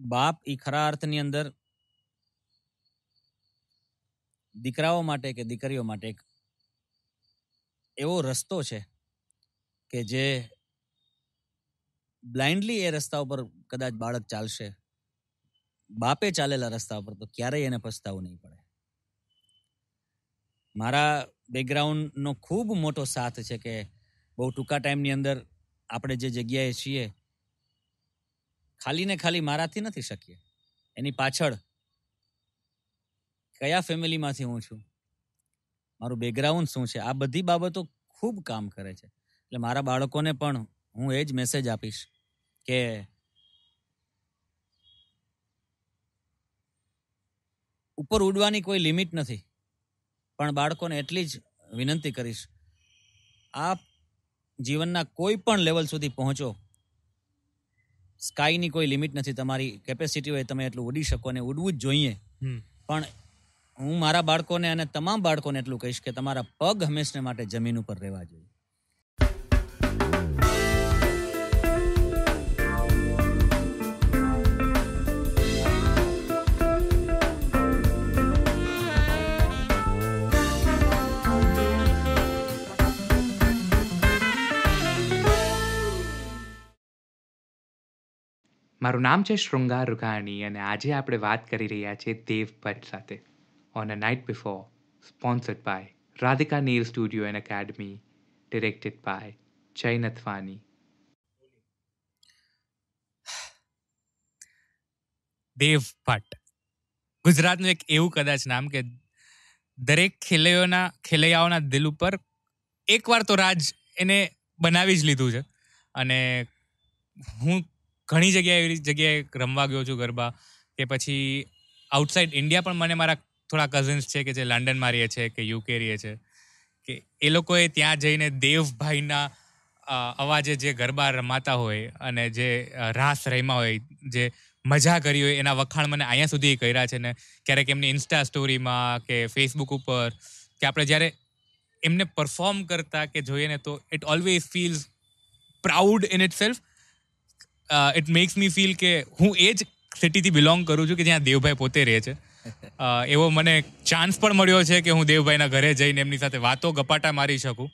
બાપ એ ખરા અર્થની અંદર દીકરાઓ માટે કે દીકરીઓ માટે એક એવો રસ્તો છે કે જે બ્લાઇન્ડલી એ રસ્તા ઉપર કદાચ બાળક ચાલશે, બાપે ચાલેલા રસ્તા ઉપર, તો ક્યારેય એને પસ્તાવું નહીં પડે. મારા બેકગ્રાઉન્ડનો ખૂબ મોટો સાથ છે કે બહુ ટૂંકા ટાઈમની અંદર આપણે જે જગ્યાએ છીએ ખાલી ને ખાલી મારાથી નથી શકીએ. એની પાછળ કયા ફેમિલીમાંથી હું છું? મારું બેકગ્રાઉન્ડ શું છે? આ બધી બાબતો ખૂબ કામ કરે છે. એટલે મારા બાળકોને પણ હું એ જ મેસેજ આપીશ કે ઉપર ઉડવાની કોઈ લિમિટ નથી. પણ બાળકોને એટલી જ વિનંતી કરીશ. આપ જીવનના કોઈ પણ લેવલ સુધી પહોંચો. સ્કાયની કોઈ લિમિટ નથી. તમારી કેપેસિટી હોય તમે એટલું ઉડી શકો અને ઉડવું જ જોઈએ. પણ હું મારા બાળકોને અને તમામ બાળકોને એટલું કહીશ કે તમારા પગ હંમેશને માટે જમીન ઉપર રહેવા જોઈએ. મારું નામ છે શૃંગાર રૂકાણી અને આજે આપણે વાત કરી રહ્યા છીએ દેવ ભટ્ટ સાથે. On a night before sponsored by Radhika Neel studio and academy directed by Jay Athwani Dev Bhatt ગુજરાતનું એક એવું કદાચ નામ કે દરેક ખેલૈયોના, ખેલૈયાઓના દિલ ઉપર એકવાર તો રાજ એને બનાવી જ લીધું છે. અને હું ઘણી જગ્યાએ એવી જગ્યાએ રમવા ગયો છું ગરબા કે પછી આઉટસાઇડ ઇન્ડિયા પણ મને મારા થોડા કઝિન્સ છે કે જે લંડનમાં રહે છે કે યુકે રહે છે કે એ લોકોએ ત્યાં જઈને દેવભાઈના અવાજે જે ગરબા રમાતા હોય અને જે રાસ રમ્યા હોય, જે મજા કરી હોય એના વખાણ મને અહીંયા સુધી કર્યા છે ને ક્યારેક એમની ઇન્સ્ટા સ્ટોરીમાં કે ફેસબુક ઉપર કે આપણે જ્યારે એમને પરફોર્મ કરતા કે જોઈએ ને તો it always feels proud in itself it makes me feel કે હું એ જ સિટીથી બિલોંગ કરું છું કે જ્યાં દેવભાઈ પોતે રહે છે. એવો મને ચાન્સ પણ મળ્યો છે કે હું દેવભાઈના ઘરે જઈને એમની સાથે વાતો ગપાટા મારી શકું.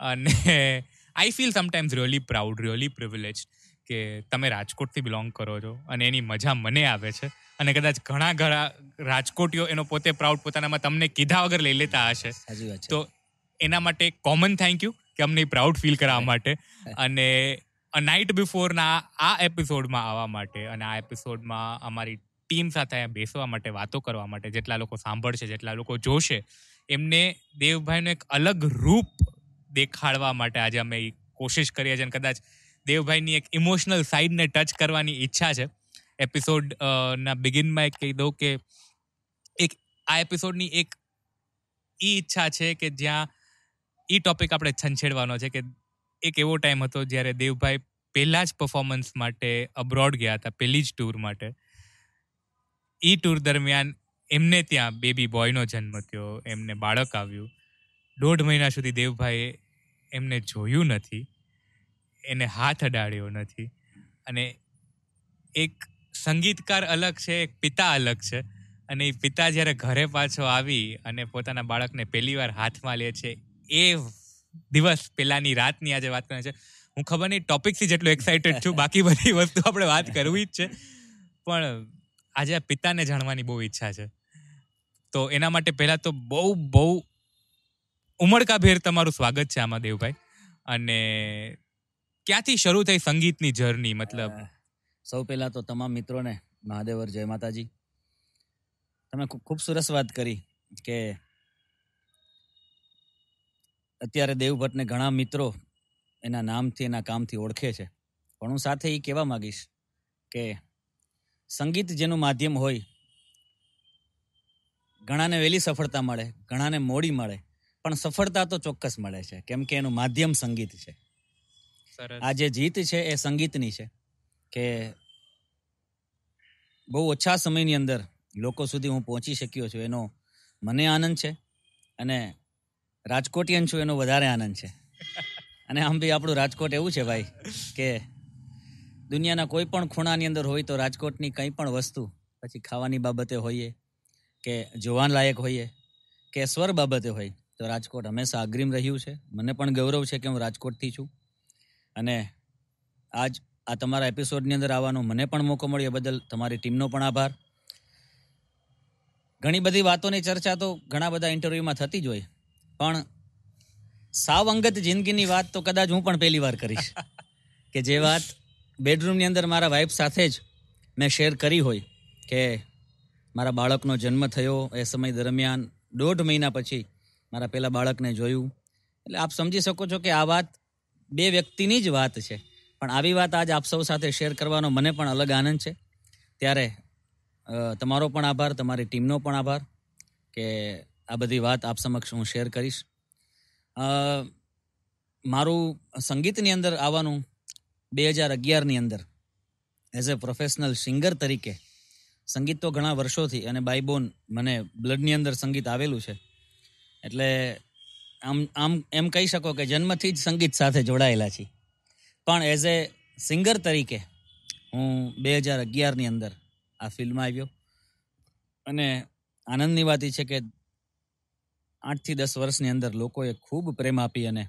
અને I feel sometimes really proud really privilege કે તમે રાજકોટથી બિલોંગ કરો છો અને એની મજા મને આવે છે. અને કદાચ ઘણા ઘણા રાજકોટીઓ એનો પોતે પ્રાઉડ પોતાનામાં તમને કીધા વગર લઈ લેતા હશે. તો એના માટે કોમન થેન્ક યુ કે અમને પ્રાઉડ ફીલ કરાવવા માટે. અને અ નાઇટ બિફોરના આ એપિસોડમાં આવવા માટે અને આ એપિસોડમાં અમારી ટીમ સાથે બેસવા માટે, વાતો કરવા માટે જેટલા લોકો સાંભળશે, જેટલા લોકો જોશે, એમને દેવભાઈનું એક અલગ રૂપ દેખાડવા માટે આજે અમે કોશિશ કરીએ છીએ અને કદાચ દેવભાઈની એક ઇમોશનલ સાઈડને ટચ કરવાની ઈચ્છા છે. એપિસોડ ના બિગિનમાં એક કહી દઉં કે એક, આ એપિસોડની એક ઈ ઈચ્છા છે કે જ્યાં ઈ ટોપિક આપણે છંછેડવાનો છે કે એક એવો ટાઈમ હતો જ્યારે દેવભાઈ પહેલા જ પરફોર્મન્સ માટે અબ્રોડ ગયા હતા, પહેલી જ ટૂર માટે. એ ટૂર દરમિયાન એમને ત્યાં બેબી બોયનો જન્મ થયો, એમને બાળક આવ્યું. દોઢ મહિના સુધી દેવભાઈએ એમને જોયું નથી, એને હાથ અડાડ્યો નથી. અને એક સંગીતકાર અલગ છે, એક પિતા અલગ છે. અને એ પિતા જ્યારે ઘરે પાછો આવી અને પોતાના બાળકને પહેલી વાર હાથમાં લે છે, એ દિવસ પહેલાની રાતની આજે વાત કરવાની છે. હું ખબર નહીં ટોપિકથી જેટલું એક્સાઇટેડ છું, બાકી બધી વસ્તુ આપણે વાત કરવી જ છે. પણ આજે આ પિતાને જાણવાની બહુ ઈચ્છા છે. તો એના માટે પહેલા તો બહુ બહુ ઉમળકાભેર તમારું સ્વાગત છે આમાં દેવભાઈ. અને ક્યાંથી શરૂ થઈ સંગીતની જર્ની, મતલબ? સૌ પહેલા તો તમામ મિત્રોને મહાદેવર, જય માતાજી. તમે ખૂબ સરસ વાત કરી કે અત્યારે દેવભટ્ટને ઘણા મિત્રો એના નામથી એના કામથી ઓળખે છે. પણ હું સાથે એ કહેવા માંગીશ કે સંગીત જેનું માધ્યમ હોય ઘણાને વહેલી સફળતા મળે ઘણાને મોડી મળે પણ સફળતા તો ચોક્કસ મળે છે કેમ કે એનું માધ્યમ સંગીત છે. આ જે જીત છે એ સંગીતની છે કે બહુ ઓછા સમયની અંદર લોકો સુધી હું પહોંચી શક્યો છું એનો મને આનંદ છે અને રાજકોટિયન છું, એનો વધારે આનંદ છે. અને આમ બી આપણું રાજકોટ એવું છે ભાઈ, કે દુનિયાના કોઈ પણ ખૂણાની અંદર હોય તો રાજકોટની કંઈ પણ વસ્તુ, પછી ખાવાની બાબતે હોઈએ, કે જોવાન લાયક હોઈએ, કે સ્વર બાબતે હોય, તો રાજકોટ હંમેશા અગ્રીમ રહ્યું છે. મને પણ ગૌરવ છે કે હું રાજકોટથી છું. અને આજ આ તમારા એપિસોડની અંદર આવવાનો મને પણ મોકો મળ્યો બદલ તમારી ટીમનો પણ આભાર. ઘણી બધી વાતોની ચર્ચા તો ઘણા બધા ઇન્ટરવ્યુમાં થતી જ હોય. પણ સાવ અંગત જિંદગીની વાત તો કદાચ હું પણ પહેલી વાર કરીશ. કે જે વાત બેડરૂમની અંદર મારા વાઈફ સાથે જ મેં શેર કરી હોય કે મારા બાળકનો જન્મ થયો એ સમય દરમિયાન દોઢ મહિના પછી મારા પહેલાં બાળકને જોયું. એટલે આપ સમજી શકો છો કે આ વાત બે વ્યક્તિની જ વાત છે. પણ આવી વાત આજ આપ સૌ સાથે શેર કરવાનો મને પણ અલગ આનંદ છે. ત્યારે તમારો પણ આભાર તમારી ટીમનો પણ આભાર કે આ બધી વાત આપ સમક્ષ હું શેર કરીશ. મારું સંગીતની અંદર આવવાનું બે હજાર અગિયારની અંદર એઝ એ પ્રોફેશનલ સિંગર તરીકે સંગીત તો ઘણા વર્ષોથી અને બાયબોન મને બ્લડની અંદર સંગીત આવેલું છે. એટલે આમ આમ, એમ કહી શકો કે જન્મથી જ સંગીત સાથે જોડાયેલા છીએ. પણ એઝ એ સિંગર તરીકે હું બે હજાર અગિયારની અંદર આ ફિલ્મમાં આવ્યો. અને આનંદની વાત એ છે કે આઠથી દસ વર્ષની અંદર લોકોએ ખૂબ પ્રેમ આપી અને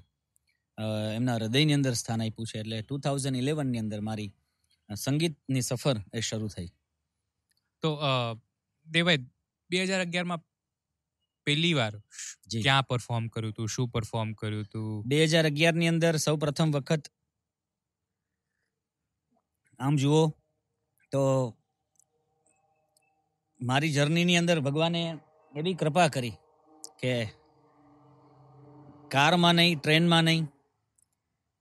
એમના હૃદયની અંદર સ્થાન આપ્યું છે. એટલે ટુ થાઉઝન્ડ ઇલેવનની અંદર મારી સંગીતની સફર એ શરૂ થઈ. તો દેવાય બે હજાર અગિયારમાં પહેલી વાર. ક્યાં પરફોર્મ કર્યું હતું શું પરફોર્મ કર્યું હતું બે હજાર અગિયારની અંદર સૌ પ્રથમ વખત આમ જુઓ તો મારી જર્નીની અંદર ભગવાને એવી કૃપા કરી કે કારમાં નહીં ટ્રેનમાં નહીં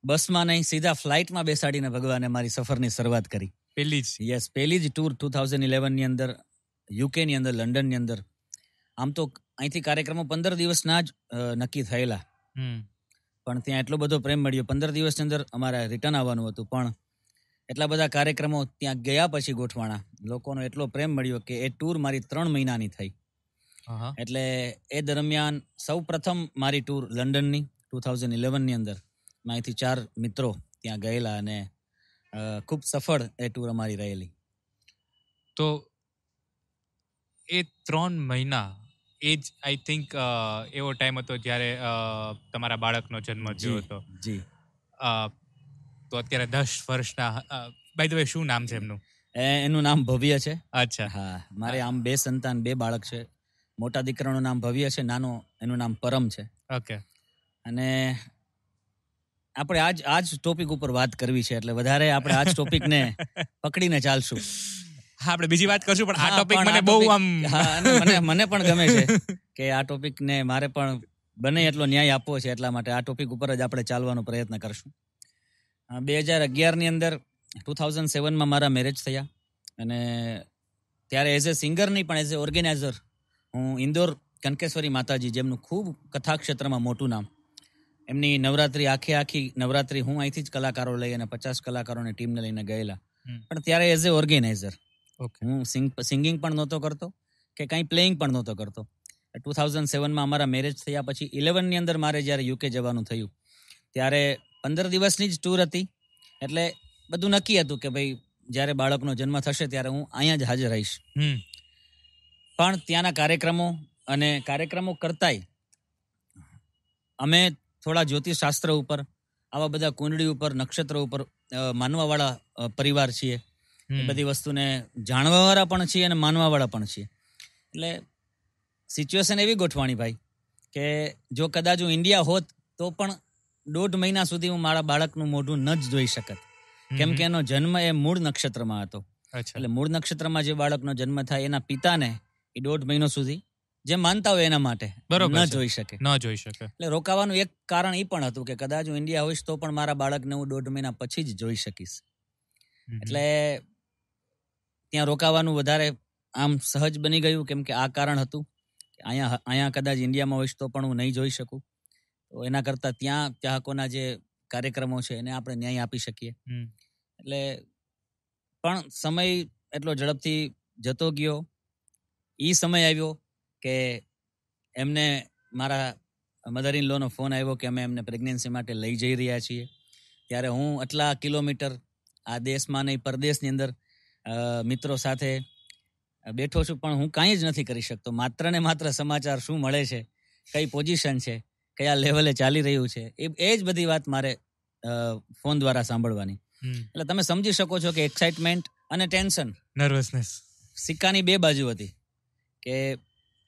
બસમાં નહીં સીધા ફ્લાઇટમાં બેસાડીને ભગવાને મારી સફરની શરૂઆત કરી. પહેલી જ. યસ પહેલી જ ટૂર ટુ થાઉઝન્ડ ઇલેવનની અંદર યુકેની અંદર લંડનની અંદર. આમ તો અહીંથી કાર્યક્રમો પંદર દિવસના જ નક્કી થયેલા. પણ ત્યાં એટલો બધો પ્રેમ મળ્યો. પંદર દિવસની અંદર અમારે રિટર્ન આવવાનું હતું પણ એટલા બધા કાર્યક્રમો ત્યાં ગયા પછી ગોઠવાણા. લોકોનો એટલો પ્રેમ મળ્યો કે એ ટૂર મારી ત્રણ મહિનાની થઈ. એટલે એ દરમિયાન સૌ પ્રથમ મારી ટૂર લંડનની ટુ થાઉઝન્ડ ઇલેવનની અંદર અહીંથી ચાર મિત્રો ત્યાં ગયેલા અને ખૂબ સફળ એ ટૂર અમારી રહેલી. તો એ ત્રણ મહિના એ જ આઈ થિંક એવો ટાઈમ હતો જ્યારે તમારા બાળકનો જન્મ થયો હતો. જી. તો અત્યારે દસ વર્ષના બાય ધ વે શું નામ છે એમનું? એનું નામ ભવ્ય છે. અચ્છા. હા મારે આમ બે સંતાન બે બાળક છે. મોટા દીકરાનું નામ ભવ્ય છે નાનો એનું નામ પરમ છે. ઓકે. અને આપણે આજ આજ ટોપિક ઉપર વાત કરવી છે એટલે વધારે આપણે આજ ટોપિકને પકડીને ચાલશું. હા આપણે બીજી વાત કરશું પણ આ ટોપિક મને બહુ આમ મને મને પણ ગમે છે કે આ ટોપિકને મારે પણ બને એટલો ન્યાય આપવો છે એટલા માટે આ ટોપિક ઉપર જ આપણે ચાલવાનો પ્રયત્ન કરશું. બે હજાર અગિયારની અંદર ટુ થાઉઝન્ડ સેવનમાં મારા મેરેજ થયા. અને ત્યારે એઝ એ સિંગર નહીં પણ એઝ એ ઓર્ગેનાઇઝર હું ઇન્દોર કનકેશ્વરી માતાજી જેમનું ખૂબ કથા ક્ષેત્રમાં મોટું નામ. એમની નવરાત્રી આખી આખી નવરાત્રી હું અહીંથી જ કલાકારો લઈ અને પચાસ કલાકારોની ટીમને લઈને ગયેલા. પણ ત્યારે એઝ એ ઓર્ગેનાઇઝર. હું સિંગિંગ પણ નહોતો કરતો કે કંઈ પ્લેઇંગ પણ નહોતો કરતો. ટુ થાઉઝન્ડ સેવનમાં અમારા મેરેજ થયા પછી ઇલેવનની અંદર મારે જ્યારે યુકે જવાનું થયું ત્યારે પંદર દિવસની જ ટૂર હતી. એટલે બધું નક્કી હતું કે ભાઈ જ્યારે બાળકનો જન્મ થશે ત્યારે હું અહીંયા જ હાજર રહીશ. પણ ત્યાંના કાર્યક્રમો અને કાર્યક્રમો કરતાંય અમે થોડા જ્યોતિષશાસ્ત્ર ઉપર આવા બધા કુંડળી ઉપર નક્ષત્ર ઉપર માનવાવાળા પરિવાર છીએ. એ બધી વસ્તુને જાણવાવાળા પણ છીએ અને માનવાવાળા પણ છીએ. એટલે સિચ્યુએશન એવી ગોઠવાણી ભાઈ કે જો કદાચ હું ઇન્ડિયા હોત તો પણ દોઢ મહિના સુધી હું મારા બાળકનું મોઢું ન જ જોઈ શકત. કેમ કે એનો જન્મ એ મૂળ નક્ષત્રમાં હતો. એટલે મૂળ નક્ષત્રમાં જે બાળકનો જન્મ થાય એના પિતાને એ દોઢ મહિનો સુધી જે માનતા હોય એના માટે બરોબર ન જોઈ શકે. ન જોઈ શકે. એટલે રોકાવાનું એક કારણ એ પણ હતું કે કદાચ હું ઇન્ડિયા હોઈશ તો પણ મારા બાળકને હું દોઢ મહિના પછી જ જોઈ શકીશ. એટલે ત્યાં રોકાવાનું વધારે આમ સહજ બની ગયું કેમ કે આ કારણ હતું. કે અહીંયા અહીંયા કદાચ ઇન્ડિયામાં હોઈશ તો પણ હું નહીં જોઈ શકું. તો એના કરતાં ત્યાં ચાહકોના જે કાર્યક્રમો છે એને આપણે ન્યાય આપી શકીએ. એટલે પણ સમય એટલો ઝડપથી જતો ગયો. એ સમય આવ્યો કે એમને મારા મધર ઇન લોનો ફોન આવ્યો કે અમે એમને પ્રેગ્નન્સી માટે લઈ જઈ રહ્યા છીએ. ત્યારે હું આટલા કિલોમીટર આ દેશમાં નહીં પરદેશની અંદર મિત્રો સાથે બેઠો છું પણ હું કાંઈ જ નથી કરી શકતો. માત્ર ને માત્ર સમાચાર શું મળે છે કઈ પોઝિશન છે કયા લેવલે ચાલી રહ્યું છે એ એ જ બધી વાત મારે ફોન દ્વારા સાંભળવાની. એટલે તમે સમજી શકો છો કે એક્સાઇટમેન્ટ અને ટેન્શન નર્વસનેસ સિક્કાની બે બાજુ હતી. કે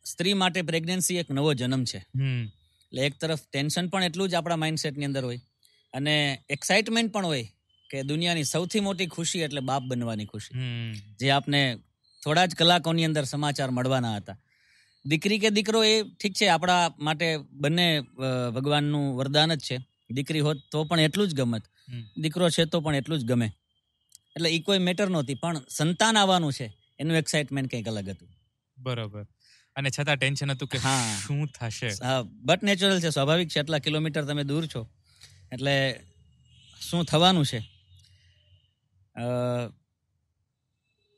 સ્ત્રી માટે પ્રેગ્નન્સી એક નવો જન્મ છે. એટલે એક તરફ ટેન્શન પણ એટલું જ આપણા માઇન્ડસેટની અંદર હોય અને એક્સાઇટમેન્ટ પણ હોય કે દુનિયાની સૌથી મોટી ખુશી એટલે બાપ બનવાની ખુશી. જે આપને થોડા જ કલાકોની અંદર સમાચાર મળવાના હતા. દીકરી કે દીકરો એ ઠીક છે આપણા માટે બંને ભગવાનનું વરદાન જ છે. દીકરી હોત તો પણ એટલું જ ગમત. દીકરો છે તો પણ એટલું જ ગમે. એટલે એ કોઈ મેટર નહોતી પણ સંતાન આવવાનું છે એનું એક્સાઇટમેન્ટ કંઈક અલગ હતું. બરોબર. અને છતાં ટેન્શન હતું કે હા. શું થશે? હા બટ નેચરલ છે સ્વાભાવિક છે એટલા કિલોમીટર તમે દૂર છો. એટલે શું થવાનું છે?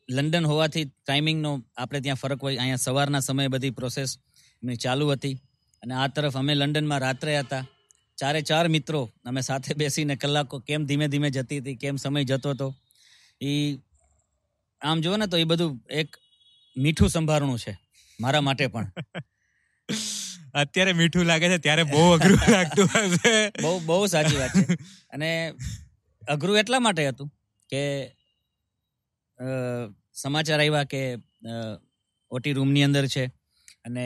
લંડન હોવાથી ટાઈમિંગનો આપણે ત્યાં ફરક હોય. અહીંયા સવારના સમયે બધી પ્રોસેસ એમની ચાલુ હતી. અને આ તરફ અમે લંડનમાં રાત્રે હતા. ચારે ચાર મિત્રો અમે સાથે બેસીને કલાકો કેમ ધીમે ધીમે જતી હતી કેમ સમય જતો હતો. એ આમ જુઓ ને તો એ બધું એક મીઠું સંભારણું છે મારા માટે પણ. અત્યારે મીઠું લાગે છે ત્યારે બહુ અઘરું લાગતું હશે. બહુ બહુ સાચી વાત છે. અને અઘરું એટલા માટે હતું કે અ, સમાચાર આવ્યા કે ઓટી રૂમની અંદર છે અને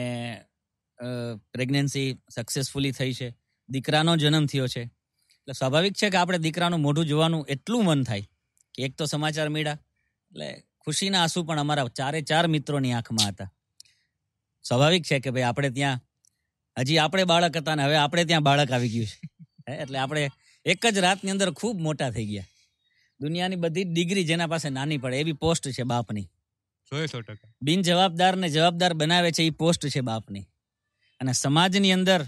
પ્રેગ્નન્સી સક્સેસફુલી થઈ છે. દીકરાનો જન્મ થયો છે. એટલે સ્વાભાવિક છે કે આપણે દીકરાનું મોઢું જોવાનું એટલું મન થાય કે એક તો સમાચાર મળ્યા એટલે ખુશીના આંસુ પણ અમારા ચારે ચાર મિત્રોની આંખમાં હતા. સ્વાભાવિક છે કે ભાઈ આપણે ત્યાં હજી આપણે બાળક હતા ને હવે આપણે ત્યાં બાળક આવી ગયું છે. એટલે આપણે એક જ રાતની અંદર ખૂબ મોટા થઈ ગયા. દુનિયાની બધી ડિગ્રી જેના પાસે નાની પડે એવી પોસ્ટ છે બાપની. બિન જવાબદાર ને જવાબદાર બનાવે છે એ પોસ્ટ છે બાપની. અને સમાજની અંદર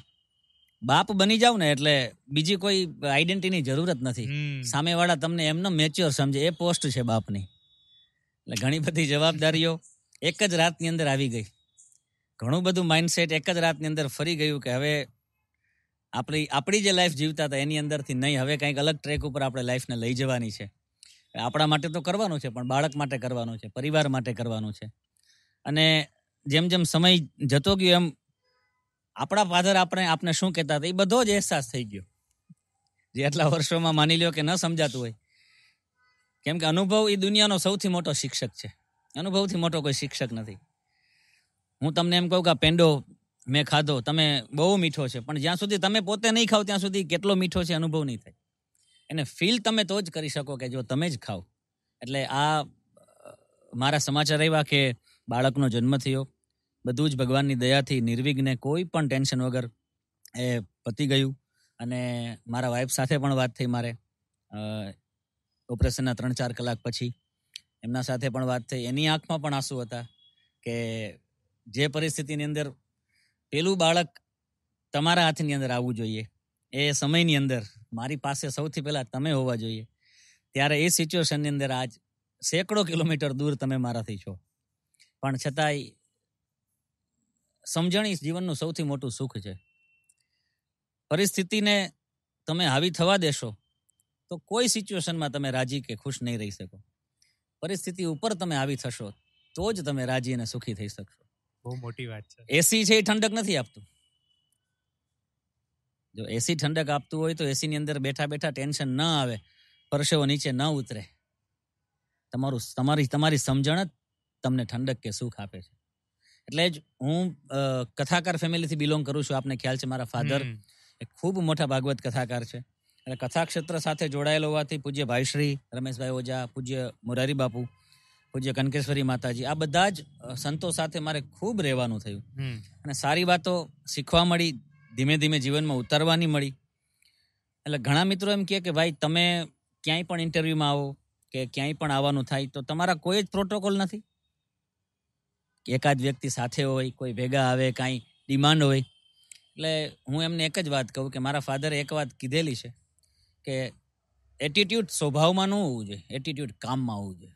બાપ બની જાવ ને એટલે બીજી કોઈ આઈડેન્ટિટીની જરૂરત નથી. સામેવાળા તમને એમનો મેચ્યોર સમજે એ પોસ્ટ છે બાપની. એટલે ઘણી બધી જવાબદારીઓ એક જ રાતની અંદર આવી ગઈ. ઘણું બધું માઇન્ડસેટ એક જ રાતની અંદર ફરી ગયું કે હવે આપણી આપણી જે લાઈફ જીવતા હતા એની અંદરથી નહીં, હવે કંઈક અલગ ટ્રેક ઉપર આપણે લાઈફને લઈ જવાની છે. આપણા માટે તો કરવાનું છે, પણ બાળક માટે કરવાનું છે, પરિવાર માટે કરવાનું છે. અને જેમ જેમ સમય જતો ગયો એમ આપણા ફાધર આપણે, આપને શું કહેતા હતા? એ બધો જ અહેસાસ થઈ ગયો. જે આટલા વર્ષોમાં માની લ્યો કે ન સમજાતું હોય. કેમ કે અનુભવ એ દુનિયાનો સૌથી મોટો શિક્ષક છે. અનુભવથી મોટો કોઈ શિક્ષક નથી. હું તમને એમ કહું કે પેંડો મેં ખાધો, તમે બહુ મીઠો છે, પણ જ્યાં સુધી તમે પોતે નહીં ખાવ, ત્યાં સુધી કેટલો મીઠો છે અનુભવ નહીં થાય. એને ફીલ તમે તો જ કરી શકો કે જો તમે જ ખાવ. એટલે આ મારા સમાચાર એવા કે બાળકનો જન્મ થયો. બધું જ ભગવાનની દયાથી નિર્વિઘ્ને કોઈ પણ ટેન્શન વગર એ પતી ગયું. અને મારા વાઈફ સાથે પણ વાત થઈ મારે. ઓપરેશનના ત્રણ ચાર કલાક પછી એમના સાથે પણ વાત થઈ. એની આંખમાં પણ આંસુ હતા કે જે પરિસ્થિતિની અંદર પેલું બાળક તમારા હાથની અંદર આવવું જોઈએ, એ સમયની અંદર મારી પાસે સૌથી પહેલાં તમે હોવા જોઈએ. ત્યારે એ સિચ્યુએશનની અંદર આજ સેંકડો કિલોમીટર દૂર તમે મારાથી છો. પણ છતાંય સમજણી જીવનનું સૌથી મોટું સુખ છે. પરિસ્થિતિને તમે હાવી થવા દેશો તો કોઈ સિચ્યુએશનમાં તમે રાજી કે ખુશ નહીં રહી શકો. પરિસ્થિતિ ઉપર તમે આવી થશો તો જ તમે રાજી અને સુખી થઈ શકશો. બહુ મોટી વાત છે. એસી છે એ ઠંડક નથી આપતું. જો એસી ઠંડક આપતું હોય તો એસી ની અંદર બેઠા બેઠા ટેન્શન ન આવે પરસેવો નીચે ન ઉતરે. તમારું તમારી તમારી સમજણ જ તમને ઠંડક કે સુખ આપે છે. એટલે જ હું કથાકાર ફેમિલીથી બિલોંગ કરું છું. આપને ખ્યાલ છે મારા ફાધર. એક ખૂબ મોટા ભાગવત કથાકાર છે. અને કથા ક્ષેત્ર સાથે જોડાયેલો હોવાથી પૂજ્ય ભાઈશ્રી રમેશભાઈ ઓઝા પૂજ્ય મોરારી બાપુ પૂજ્ય કનકેશ્વરી માતાજી આ બધા જ સંતો સાથે મારે ખૂબ રહેવાનું થયું. અને સારી વાતો શીખવા મળી ધીમે ધીમે જીવનમાં ઉતારવાની મળી. એટલે ઘણા મિત્રો એમ કહે કે ભાઈ તમે ક્યાંય પણ ઇન્ટરવ્યુમાં આવો કે ક્યાંય પણ આવવાનું થાય તો તમારા કોઈ જ પ્રોટોકોલ નથી? એકાદ વ્યક્તિ સાથે હોય કોઈ ભેગા આવે કાંઈ ડિમાન્ડ હોય? એટલે હું એમને એક જ વાત કહું કે મારા ફાધરે એક વાત કીધેલી છે. કે એટીટ્યુડ સ્વભાવમાં ન હોવું જોઈએ એટીટ્યુડ કામમાં હોવું જોઈએ.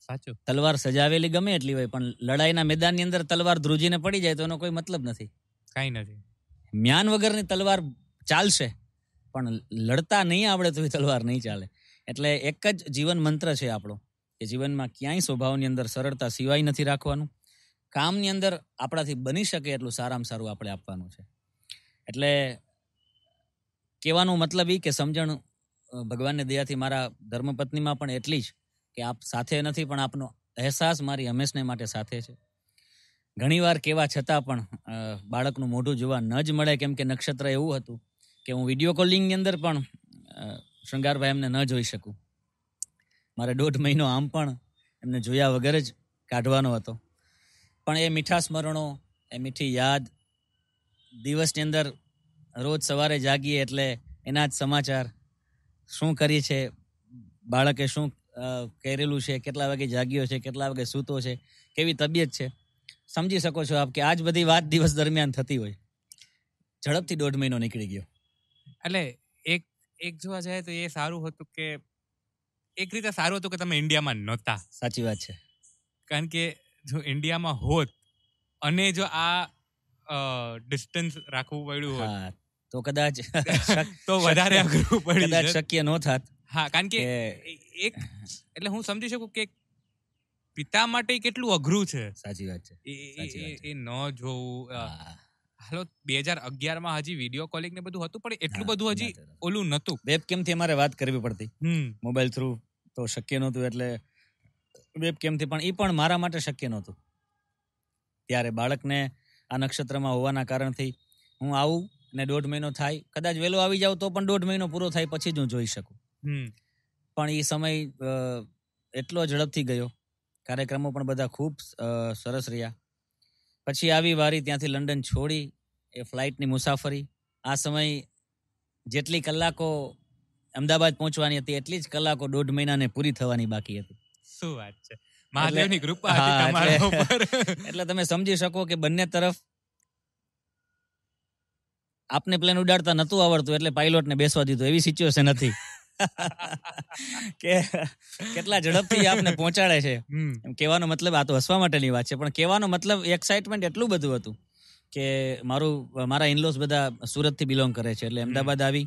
સાચું. તલવાર સજાવેલી ગમે એટલી હોય પણ લડાઈના મેદાનની અંદર તલવાર ધ્રુજીને પડી જાય તો એનો કોઈ મતલબ નથી. કાંઈ નથી. મ્યાન વગરની તલવાર ચાલશે પણ લડતા નહીં આવડે તો એ તલવાર નહીં ચાલે. એટલે એક જ જીવન મંત્ર છે આપણો કે જીવનમાં ક્યાંય સ્વભાવની અંદર સરળતા સિવાય નથી રાખવાનું. કામની અંદર આપણાથી બની શકે એટલું સારામાં સારું આપણે આપવાનું છે. એટલે કહેવાનો મતલબ એ કે સમજણ ભગવાનની દયાથી મારા ધર્મપત્નીમાં પણ એટલી જ કે આપ સાથે નથી, પણ આપનો અહેસાસ મારી હંમેશને માટે સાથે છે. ઘણીવાર કેવા છતાં પણ બાળકનું મોઢું જોવા ન જ મળે, કેમ કે નક્ષત્ર એવું હતું કે હું વીડિયો કોલિંગની અંદર પણ શૃંગારભાઈ એમને ન જોઈ શકું. મારે દોઢ મહિનો આમ પણ એમને જોયા વગર જ કાઢવાનો હતો. પણ એ મીઠા સ્મરણો, એ મીઠી યાદ, દિવસની અંદર રોજ સવારે જાગીએ એટલે એના જ સમાચાર. શું કરી છે? બાળકે શું કરેલું છે? કેટલા વાગે જાગ્યો છે? કેટલા વાગે સૂતો છે? કેવી તબિયત છે? સમજી શકો છો આપ કે આજ બધી વાત દિવસ દરમિયાન થતી હોય. ઝડપથી દોઢ મહિનો નીકળી ગયો. એટલે એક એક જોવા જાય તો એ સારું હતું કે એક રીતે સારું હતું કે તમે ઇન્ડિયામાં નહોતા. સાચી વાત છે. કારણ કે જો ઇન્ડિયામાં હોત અને જો આ ડિસ્ટન્સ રાખવું પડ્યું હોત. તો કદાચ તો વધારે અઘરું પડી કદાચ શક્ય ન થાત હા કારણ કે એક એટલે હું સમજી શકું કે પિતા માટે કેટલું અઘરું છે. સાચી વાત છે. એ- ન જોવું હાલો બે હજાર અગિયારમાં હજી વીડિયો કોલિંગ ને બધું હતું પણ એટલું બધું હજી. ઓલું નતું વેબ કેમથી અમારે વાત કરવી પડતી. મોબાઈલ થ્રુ તો શક્ય નહોતું એટલે વેબ કેમથી પણ એ પણ મારા માટે શક્ય નહોતું. ત્યારે બાળકને આ નક્ષત્રમાં હોવાના કારણથી હું આવું ને દોઢ મહિનો થાય. કદાચ વહેલો આવી જાવ તો પણ દોઢ મહિનો પૂરો થાય પછી જ હું જોઈ શકું. પણ એ સમય એટલો ઝડપથી ગયો. કાર્યક્રમો પણ બધા ખૂબ સરસ રહ્યા. પછી આવી વારી ત્યાંથી લંડન છોડી એ ફ્લાઇટની મુસાફરી. આ સમય જેટલી કલાકો અમદાવાદ પહોંચવાની હતી એટલી જ કલાકો દોઢ મહિનાને પૂરી થવાની બાકી હતી. શું વાત છે. મહાદેવની કૃપા એટલે તમે સમજી શકો કે બંને તરફ આપને પ્લેન ઉડાડતા નતું આવડતું એટલે પાયલોટને બેસવા દીધું. એવી સિચ્યુએશન હતી. કે કેટલા ઝડપથી આપને પહોંચાડે છે. એમ કહેવાનો મતલબ આ તો હસવા માટેની વાત છે પણ કહેવાનો મતલબ એક્સાઇટમેન્ટ એટલું બધું હતું કે મારું મારા ઇનલોસ બધા સુરતથી બિલોંગ કરે છે એટલે અમદાવાદ આવી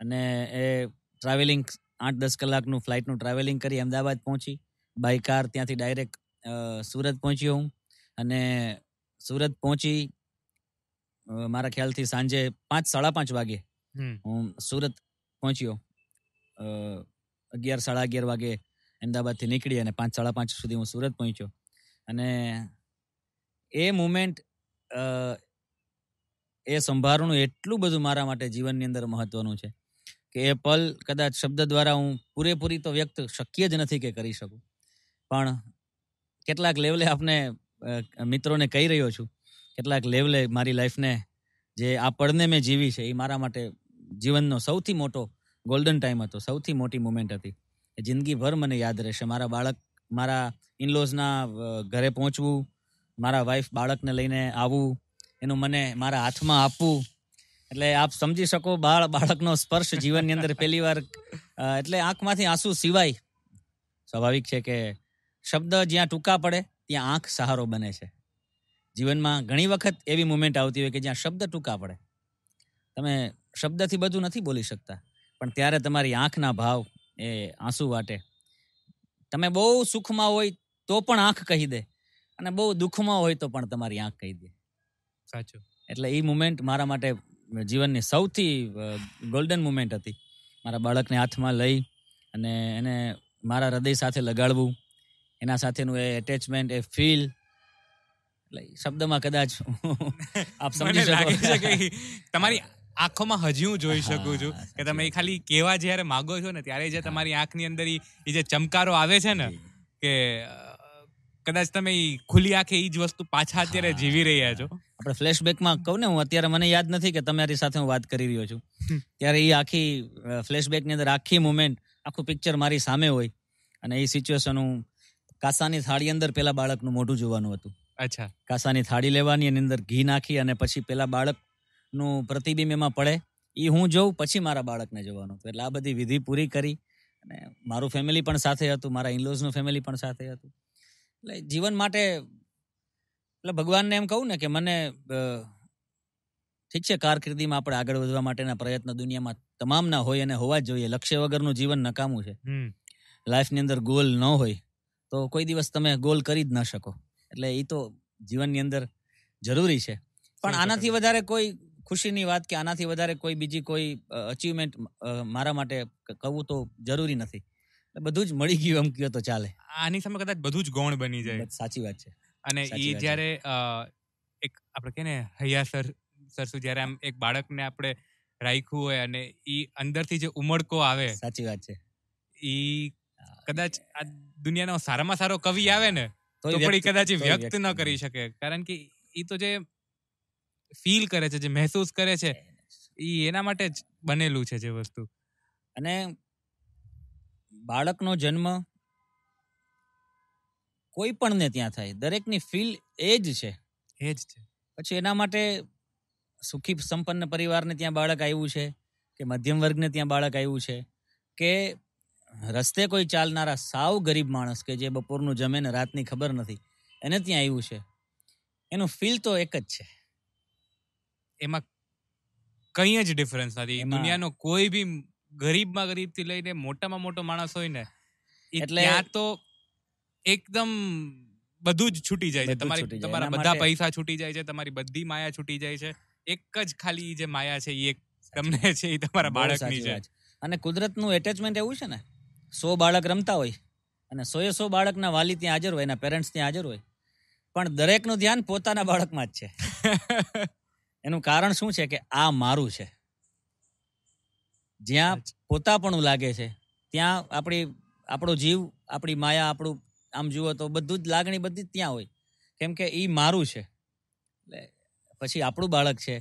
અને એ ટ્રાવેલિંગ આઠ દસ કલાકનું ફ્લાઇટનું ટ્રાવેલિંગ કરી અમદાવાદ પહોંચી. બાય કાર ત્યાંથી ડાયરેક્ટ સુરત પહોંચ્યો હું અને સુરત પહોંચી મારા ખ્યાલથી સાંજે પાંચ સાડા પાંચ વાગે હું સુરત પહોંચ્યો. અગિયાર સાડા અગિયાર વાગે અમદાવાદથી નીકળી અને પાંચ સાડા પાંચ સુધી હું સુરત પહોંચ્યો. અને એ મુમેન્ટ એ સંભાળનું એટલું બધું મારા માટે જીવનની અંદર મહત્વનું છે કે એ પલ કદાચ શબ્દ દ્વારા હું પૂરેપૂરી તો વ્યક્ત શક્ય જ નથી કે કરી શકું. પણ કેટલાક લેવલે આપને મિત્રોને કહી રહ્યો છું કેટલાક લેવલે મારી લાઈફને જે આ પળને મેં જીવી છે, એ મારા માટે જીવનનો સૌથી મોટો ગોલ્ડન ટાઈમ હતો, સૌથી મોટી મુમેન્ટ હતી. એ જિંદગીભર મને યાદ રહેશે. મારા બાળક, મારા ઇનલોઝના ઘરે પહોંચવું, મારા વાઈફ બાળકને લઈને આવવું, એનું મને મારા હાથમાં આપવું. એટલે આપ સમજી શકો, બાળ, બાળકનો સ્પર્શ જીવનની અંદર પહેલી વાર એટલે આંખમાંથી આંસુ સિવાય સ્વાભાવિક છે કે શબ્દ જ્યાં ટૂંકા પડે, ત્યાં આંખ સહારો બને છે. જીવનમાં ઘણી વખત એવી મુમેન્ટ આવતી હોય કે જ્યાં શબ્દ ટૂંકા પડે. તમે શબ્દથી બધું નથી બોલી શકતા પણ ત્યારે તમારી આંખના ભાવ એ આંસુ વાટે. તમે બહુ સુખમાં હોય તો પણ આંખ કહી દે અને બહુ દુઃખમાં હોય તો પણ તમારી આંખ કહી દે. સાચું. એટલે એ મુમેન્ટ મારા માટે જીવનની સૌથી ગોલ્ડન મુમેન્ટ હતી. મારા બાળકને હાથમાં લઈ અને એને મારા હૃદય સાથે લગાડવું. એના સાથેનું એ એટેચમેન્ટ એ ફીલ એટલે શબ્દમાં કદાચ આપ સમજી શકો. કે તમારી આંખોમાં હજી હું જોઈ શકું છું કે તમે ખાલી કેવા જ્યારે માગો છો ને ત્યારે જે તમારી આંખની અંદર ઈ જે ચમકારો આવે છે ને કે કદાચ તમે ખુલ્લી આંખે એ જ વસ્તુ પાછા અત્યારે જીવી રહ્યા છો. આપણે ફ્લેશબેકમાં કહું ને હું અત્યારે મને યાદ નથી કે તમારી સાથે હું વાત કરી રહ્યો છું. ત્યારે એ આખી ફ્લેશબેકની અંદર આખી મુમેન્ટ આખું પિક્ચર મારી સામે હોય અને એ સિચ્યુએશન હું કાસાની થાળી અંદર પેલા બાળકનું મોઢું જોવાનું હતું. અચ્છા. કાસાની થાળી લેવાની એની અંદર ઘી નાખી અને પછી પેલા બાળકનું પ્રતિબિંબ એમાં પડે. એ હું જોઉં પછી મારા બાળકને જોવાનું. હતું એટલે આ બધી વિધિ પૂરી કરી અને મારું ફેમિલી પણ સાથે હતું મારા ઇનલોઝનું ફેમિલી પણ સાથે હતું. એટલે જીવન માટે એટલે ભગવાનને એમ કહું ને કે મને ઠીક છે કારકિર્દીમાં આપણે આગળ વધવા માટેના પ્રયત્ન દુનિયામાં તમામના હોય અને હોવા જ જોઈએ. લક્ષ્ય વગરનું જીવન નકામું છે. લાઈફની અંદર ગોલ ન હોય તો કોઈ દિવસ તમે ગોલ કરી જ ન શકો. એટલે એ તો જીવનની અંદર જરૂરી છે. પણ આનાથી વધારે કોઈ ખુશીની વાત કે આનાથી વધારે કોઈ બીજી કોઈ અચીવમેન્ટ મારા માટે કહું તો જરૂરી નથી. બધું જ મળી ગયું એમ કહો તો ચાલે. આની સામે કદાચ બધું જ ગૌણ બની જાય. સાચી વાત છે. અને એ જ્યારે અ, એક આપણે કે ને હૈયા સર સરસુ જ્યારે આમ એક બાળકને આપણે રાખ્યું હોય અને ઈ અંદરથી જે ઉમળકો આવે સાચી વાત છે. એ કદાચ આ દુનિયાનો સારામાં સારો કવિ આવે ને વ્યક્ત- કદાચ વ્યક્ત ન કરી શકે. કારણ કે એ તો જે ફીલ કરે છે જે મહેસૂસ કરે છે એ એના માટે જ બનેલું છે જે વસ્તુ. અને બાળકનો જન્મ કોઈ પણને ત્યાં થાય. દરેકની ફીલ એ જ છે. એ જ છે. પછી એના માટે સુખી સંપન્ન પરિવારને ત્યાં બાળક આવ્યું છે કે મધ્યમ વર્ગને ત્યાં બાળક આવ્યું છે કે રસ્તે કોઈ ચાલનારા સાવ ગરીબ માણસ કે જે બપોરનું જમે ને રાતની ખબર નથી એને ત્યાં આવ્યું છે. એનું ફીલ તો એક જ છે. એમાં કંઈ જ ડિફરન્સ નથી. દુનિયાનો કોઈ બી ગરીબમાં ગરીબથી લઈને મોટામાં મોટો માણસ હોય ને એટલે- ત્યાં તો એકદમ બધું જ છૂટી જાય છે. તમારી તમારા બધા પૈસા છૂટી જાય છે તમારી બધી માયા છૂટી જાય છે. એક જ ખાલી જે માયા છે એ એક તમને છે એ તમારા બાળકની છે. અને કુદરતનું એટેચમેન્ટ એવું છે ને સો બાળક રમતા હોય અને સો એ સો બાળકના વાલી ત્યાં હાજર હોય એના પેરેન્ટ્સ ત્યાં હાજર હોય. પણ દરેકનું ધ્યાન પોતાના બાળકમાં જ છે. એનું કારણ શું છે કે આ મારું છે. જ્યાં પોતાપણું લાગે છે ત્યાં આપણી આપણો જીવ આપણી માયા આપણું આમ જુઓ તો બધું જ લાગણી બધી જ ત્યાં હોય. કેમ કે એ મારું છે. એટલે પછી આપણું બાળક છે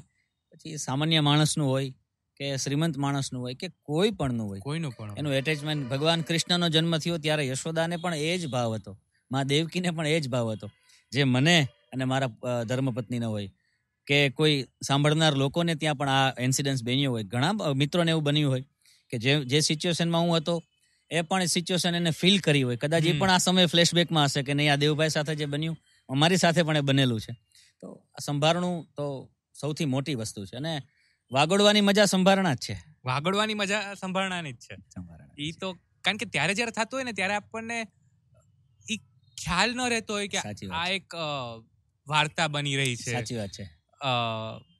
પછી સામાન્ય માણસનું હોય કે શ્રીમંત માણસનું હોય કે કોઈ પણનું હોય. કોઈનું પણ એનું એટેચમેન્ટ ભગવાન કૃષ્ણનો જન્મ થયો ત્યારે યશોદાને પણ એ જ ભાવ હતો. મા દેવકીને પણ એ જ ભાવ હતો. જે મને અને મારા ધર્મપત્નીને હોય. કે કોઈ સાંભળનાર લોકોને ત્યાં પણ આ ઇન્સિડન્સ બન્યો હોય. ઘણા મિત્રોને એવું બન્યું હોય કે જે જે સિચ્યુએશનમાં હું હતો એ પણ સિચ્યુએશન એને ફીલ કરી હોય. કદાચ એ પણ આ સમયે ફ્લેશબેકમાં હશે કે નહીં આ દેવભાઈ સાથે જે બન્યું અમારી સાથે પણ એ બનેલું છે. તો આ સંભાળણું તો સૌથી મોટી વસ્તુ છે. અને વાગોડવાની મજા સંભારણા જ છે. વાગોડવાની મજા સંભારણાની જ છે. ઈ તો કારણ કે ત્યારે જ્યારે થતું હોય ને ત્યારે આપણને ઈ ખ્યાલ ન રહેતો હોય કે આ એક વાર્તા બની રહી છે. સાચી વાત છે.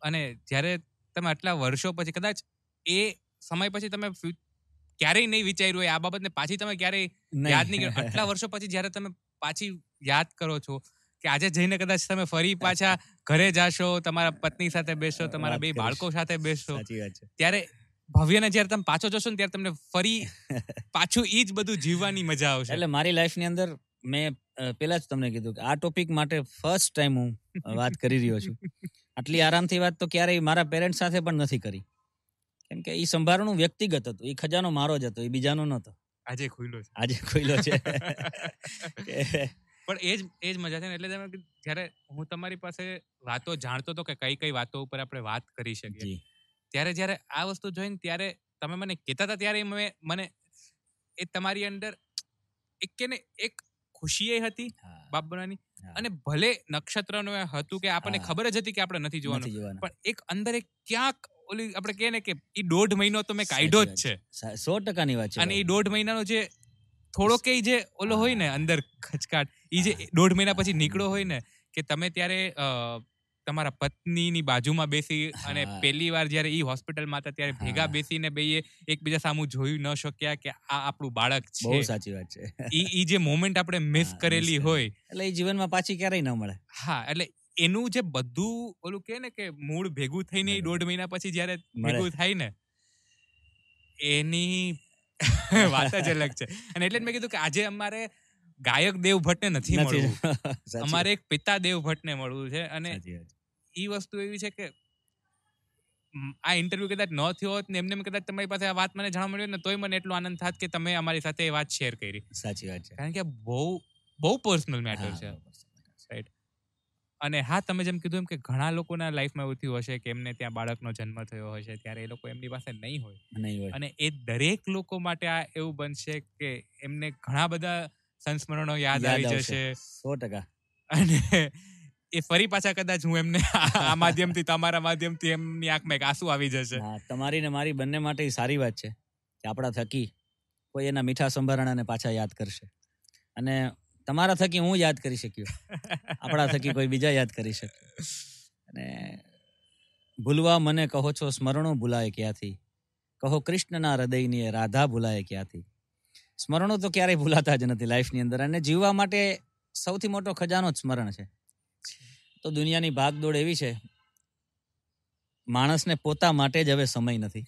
અને જ્યારે તમે આટલા વર્ષો પછી કદાચ એ સમય પછી તમે ક્યારેય નહીં વિચાર્યું હોય આ બાબતને પાછી તમે ક્યારેય યાદ નહીં કર્યું. આટલા વર્ષો પછી જ્યારે તમે પાછી યાદ કરો છો કે આજે જઈને કદાચ તમે ફરી પાછા ઘરે જાશો તમારા પત્ની સાથે બેસશો તમારા બે બાળકો સાથે છે. ત્યારે ભવ્યને જ્યારે તમે પાછો જશો ને ત્યારે તમને ફરી પાછું એ જ બધું જીવવાની મજા આવશે. એટલે મારી લાઈફની અંદર મેં પેલા જ તમને કીધું કે આ ટોપિક માટે ફર્સ્ટ ટાઈમ હું વાત કરી રહ્યો છું. આટલી આરામથી વાત તો ક્યારેય મારા પેરેન્ટ્સ સાથે પણ નથી કરી. કેમ કે એ સંભારણું વ્યક્તિગત હતું. એ ખજાનો મારો જ હતો એ બીજાનો નહોતો. આજે ખુલ્લો છે. આજે ખુલ્લો છે. પણ એ જ એ જ મજા છે ને એટલે તમે જ્યારે હું તમારી પાસે વાતો જાણતો હતો કે કઈ કઈ વાતો ઉપર આપણે વાત કરી શકીએ ત્યારે જ્યારે આ વસ્તુ જોઈને ત્યારે તમે મને કહેતા હતા ત્યારે મેં મને એ તમારી અંદર એક કે એક ખુશી એ હતી બાપ બનવાની અને ભલે નક્ષત્રનું એ હતું કે આપણને ખબર જ હતી કે આપણે નથી જોવાનું પણ એક અંદર એક ક્યાંક ઓલી આપણે કહે ને કે એ દોઢ મહિનો તો મેં કાઢ્યો જ છે. સો ટકાની વાત છે અને એ દોઢ મહિનાનો જે થોડો કે જે ઓલો હોય ને અંદર ખચકાટ ઈ જે દોઢ મહિના પછી નીકળો હોય ને કે તમે ત્યારે તમારા પત્નીની બાજુમાં બેસી અને પહેલી વાર જ્યારે ઈ હોસ્પિટલમાં હતા ત્યારે ભેગા બેસીને બેયે એકબીજા સામું જોઈ ન શક્યા કે આ આપણું બાળક બહુ છે સાચી વાત છે. એ જે મોમેન્ટ આપણે મિસ કરેલી કરેલી. હોય. એટલે એ જીવનમાં પાછી ક્યારેય ન મળે. હા એટલે એનું જે બધું ઓલું કે ને કે મૂળ ભેગું થઈને દોઢ મહિના પછી જ્યારે ભેગું થાય ને એની વાત જ અલગ છે. અને એટલે જ મેં કીધું કે આજે અમારે ગાયક દેવ ભટ્ટને નથી મળવું. અમારે એક પિતા દેવ ભટ્ટને મળવું છે અને એ વસ્તુ એવી છે કે આ ઇન્ટરવ્યુ કદાચ ન થયો હોત ને એમને કદાચ તમારી પાસે આ વાત મને જાણવા મળી ને તોય મને એટલો આનંદ થાત કે તમે અમારી સાથે એ વાત શેર કરી. સાચી વાત છે. કારણ કે બહુ બહુ પર્સનલ મેટર છે. રાઈટ અને હા તમે જેમ કીધું એમ કે ઘણા લોકોના લાઈફમાં એવું થયું હશે કે એમને ત્યાં બાળકનો જન્મ થયો હશે ત્યારે એ લોકો એમની પાસે નહીં હોય. નહીં હોય. અને એ દરેક લોકો માટે આ એવું બનશે કે એમને ઘણા બધા સંસ્મરણો યાદ આવી જશે. સો ટકા. અને એ ફરી પાછા કદાચ હું એમને આ માધ્યમથી તમારા માધ્યમથી એમની આંખમાં એક આંસુ આવી જશે. તમારી ને મારી બંને માટે સારી વાત છે કે આપણા થકી કોઈ એના મીઠા સંભારણાને પાછા યાદ કરશે. અને તમારા થકી હું યાદ કરી શક્યો. આપણા થકી કોઈ બીજા યાદ કરી શકે. અને ભૂલવા મને કહો છો સ્મરણો ભૂલાય ક્યાંથી? કહો કૃષ્ણના હૃદયની રાધા ભૂલાય ક્યાંથી? સ્મરણો તો ક્યારેય ભૂલાતા જ નથી લાઈફની અંદર. અને જીવવા માટે સૌથી મોટો ખજાનો જ સ્મરણ છે. તો દુનિયાની ભાગદોડ એવી છે માણસને પોતા માટે જ હવે સમય નથી.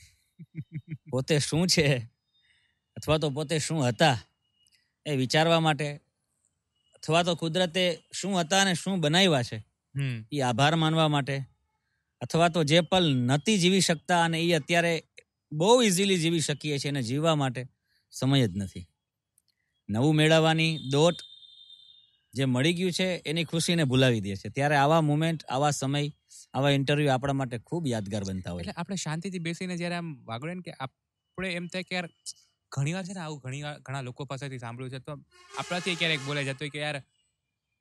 પોતે શું છે અથવા તો પોતે શું હતા એ વિચારવા માટે અથવા તો કુદરતે શું હતા અને શું બનાવ્યા છે એ આભાર માનવા માટે અથવા તો જે પલ નથી જીવી શકતા અને એ અત્યારે બહુ ઇઝીલી જીવી શકીએ છીએ અને જીવવા માટે સમય જ નથી. નવું મેળવવાની દોટ જે મળી ગયું છે એની ખુશીને ભૂલાવી દે છે. ત્યારે આવા મુમેન્ટ આવા સમય આવા ઇન્ટરવ્યુ આપણા માટે ખૂબ યાદગાર બનતા હોય એટલે આપણે શાંતિથી બેસીને જ્યારે આમ વાગડે ને કે આપણે એમ થાય કે યાર ઘણીવાર છે ને આવું ઘણી વાર ઘણા લોકો પાસેથી સાંભળ્યું છે તો આપણાથી ક્યારેક બોલાઈ જતો કે યાર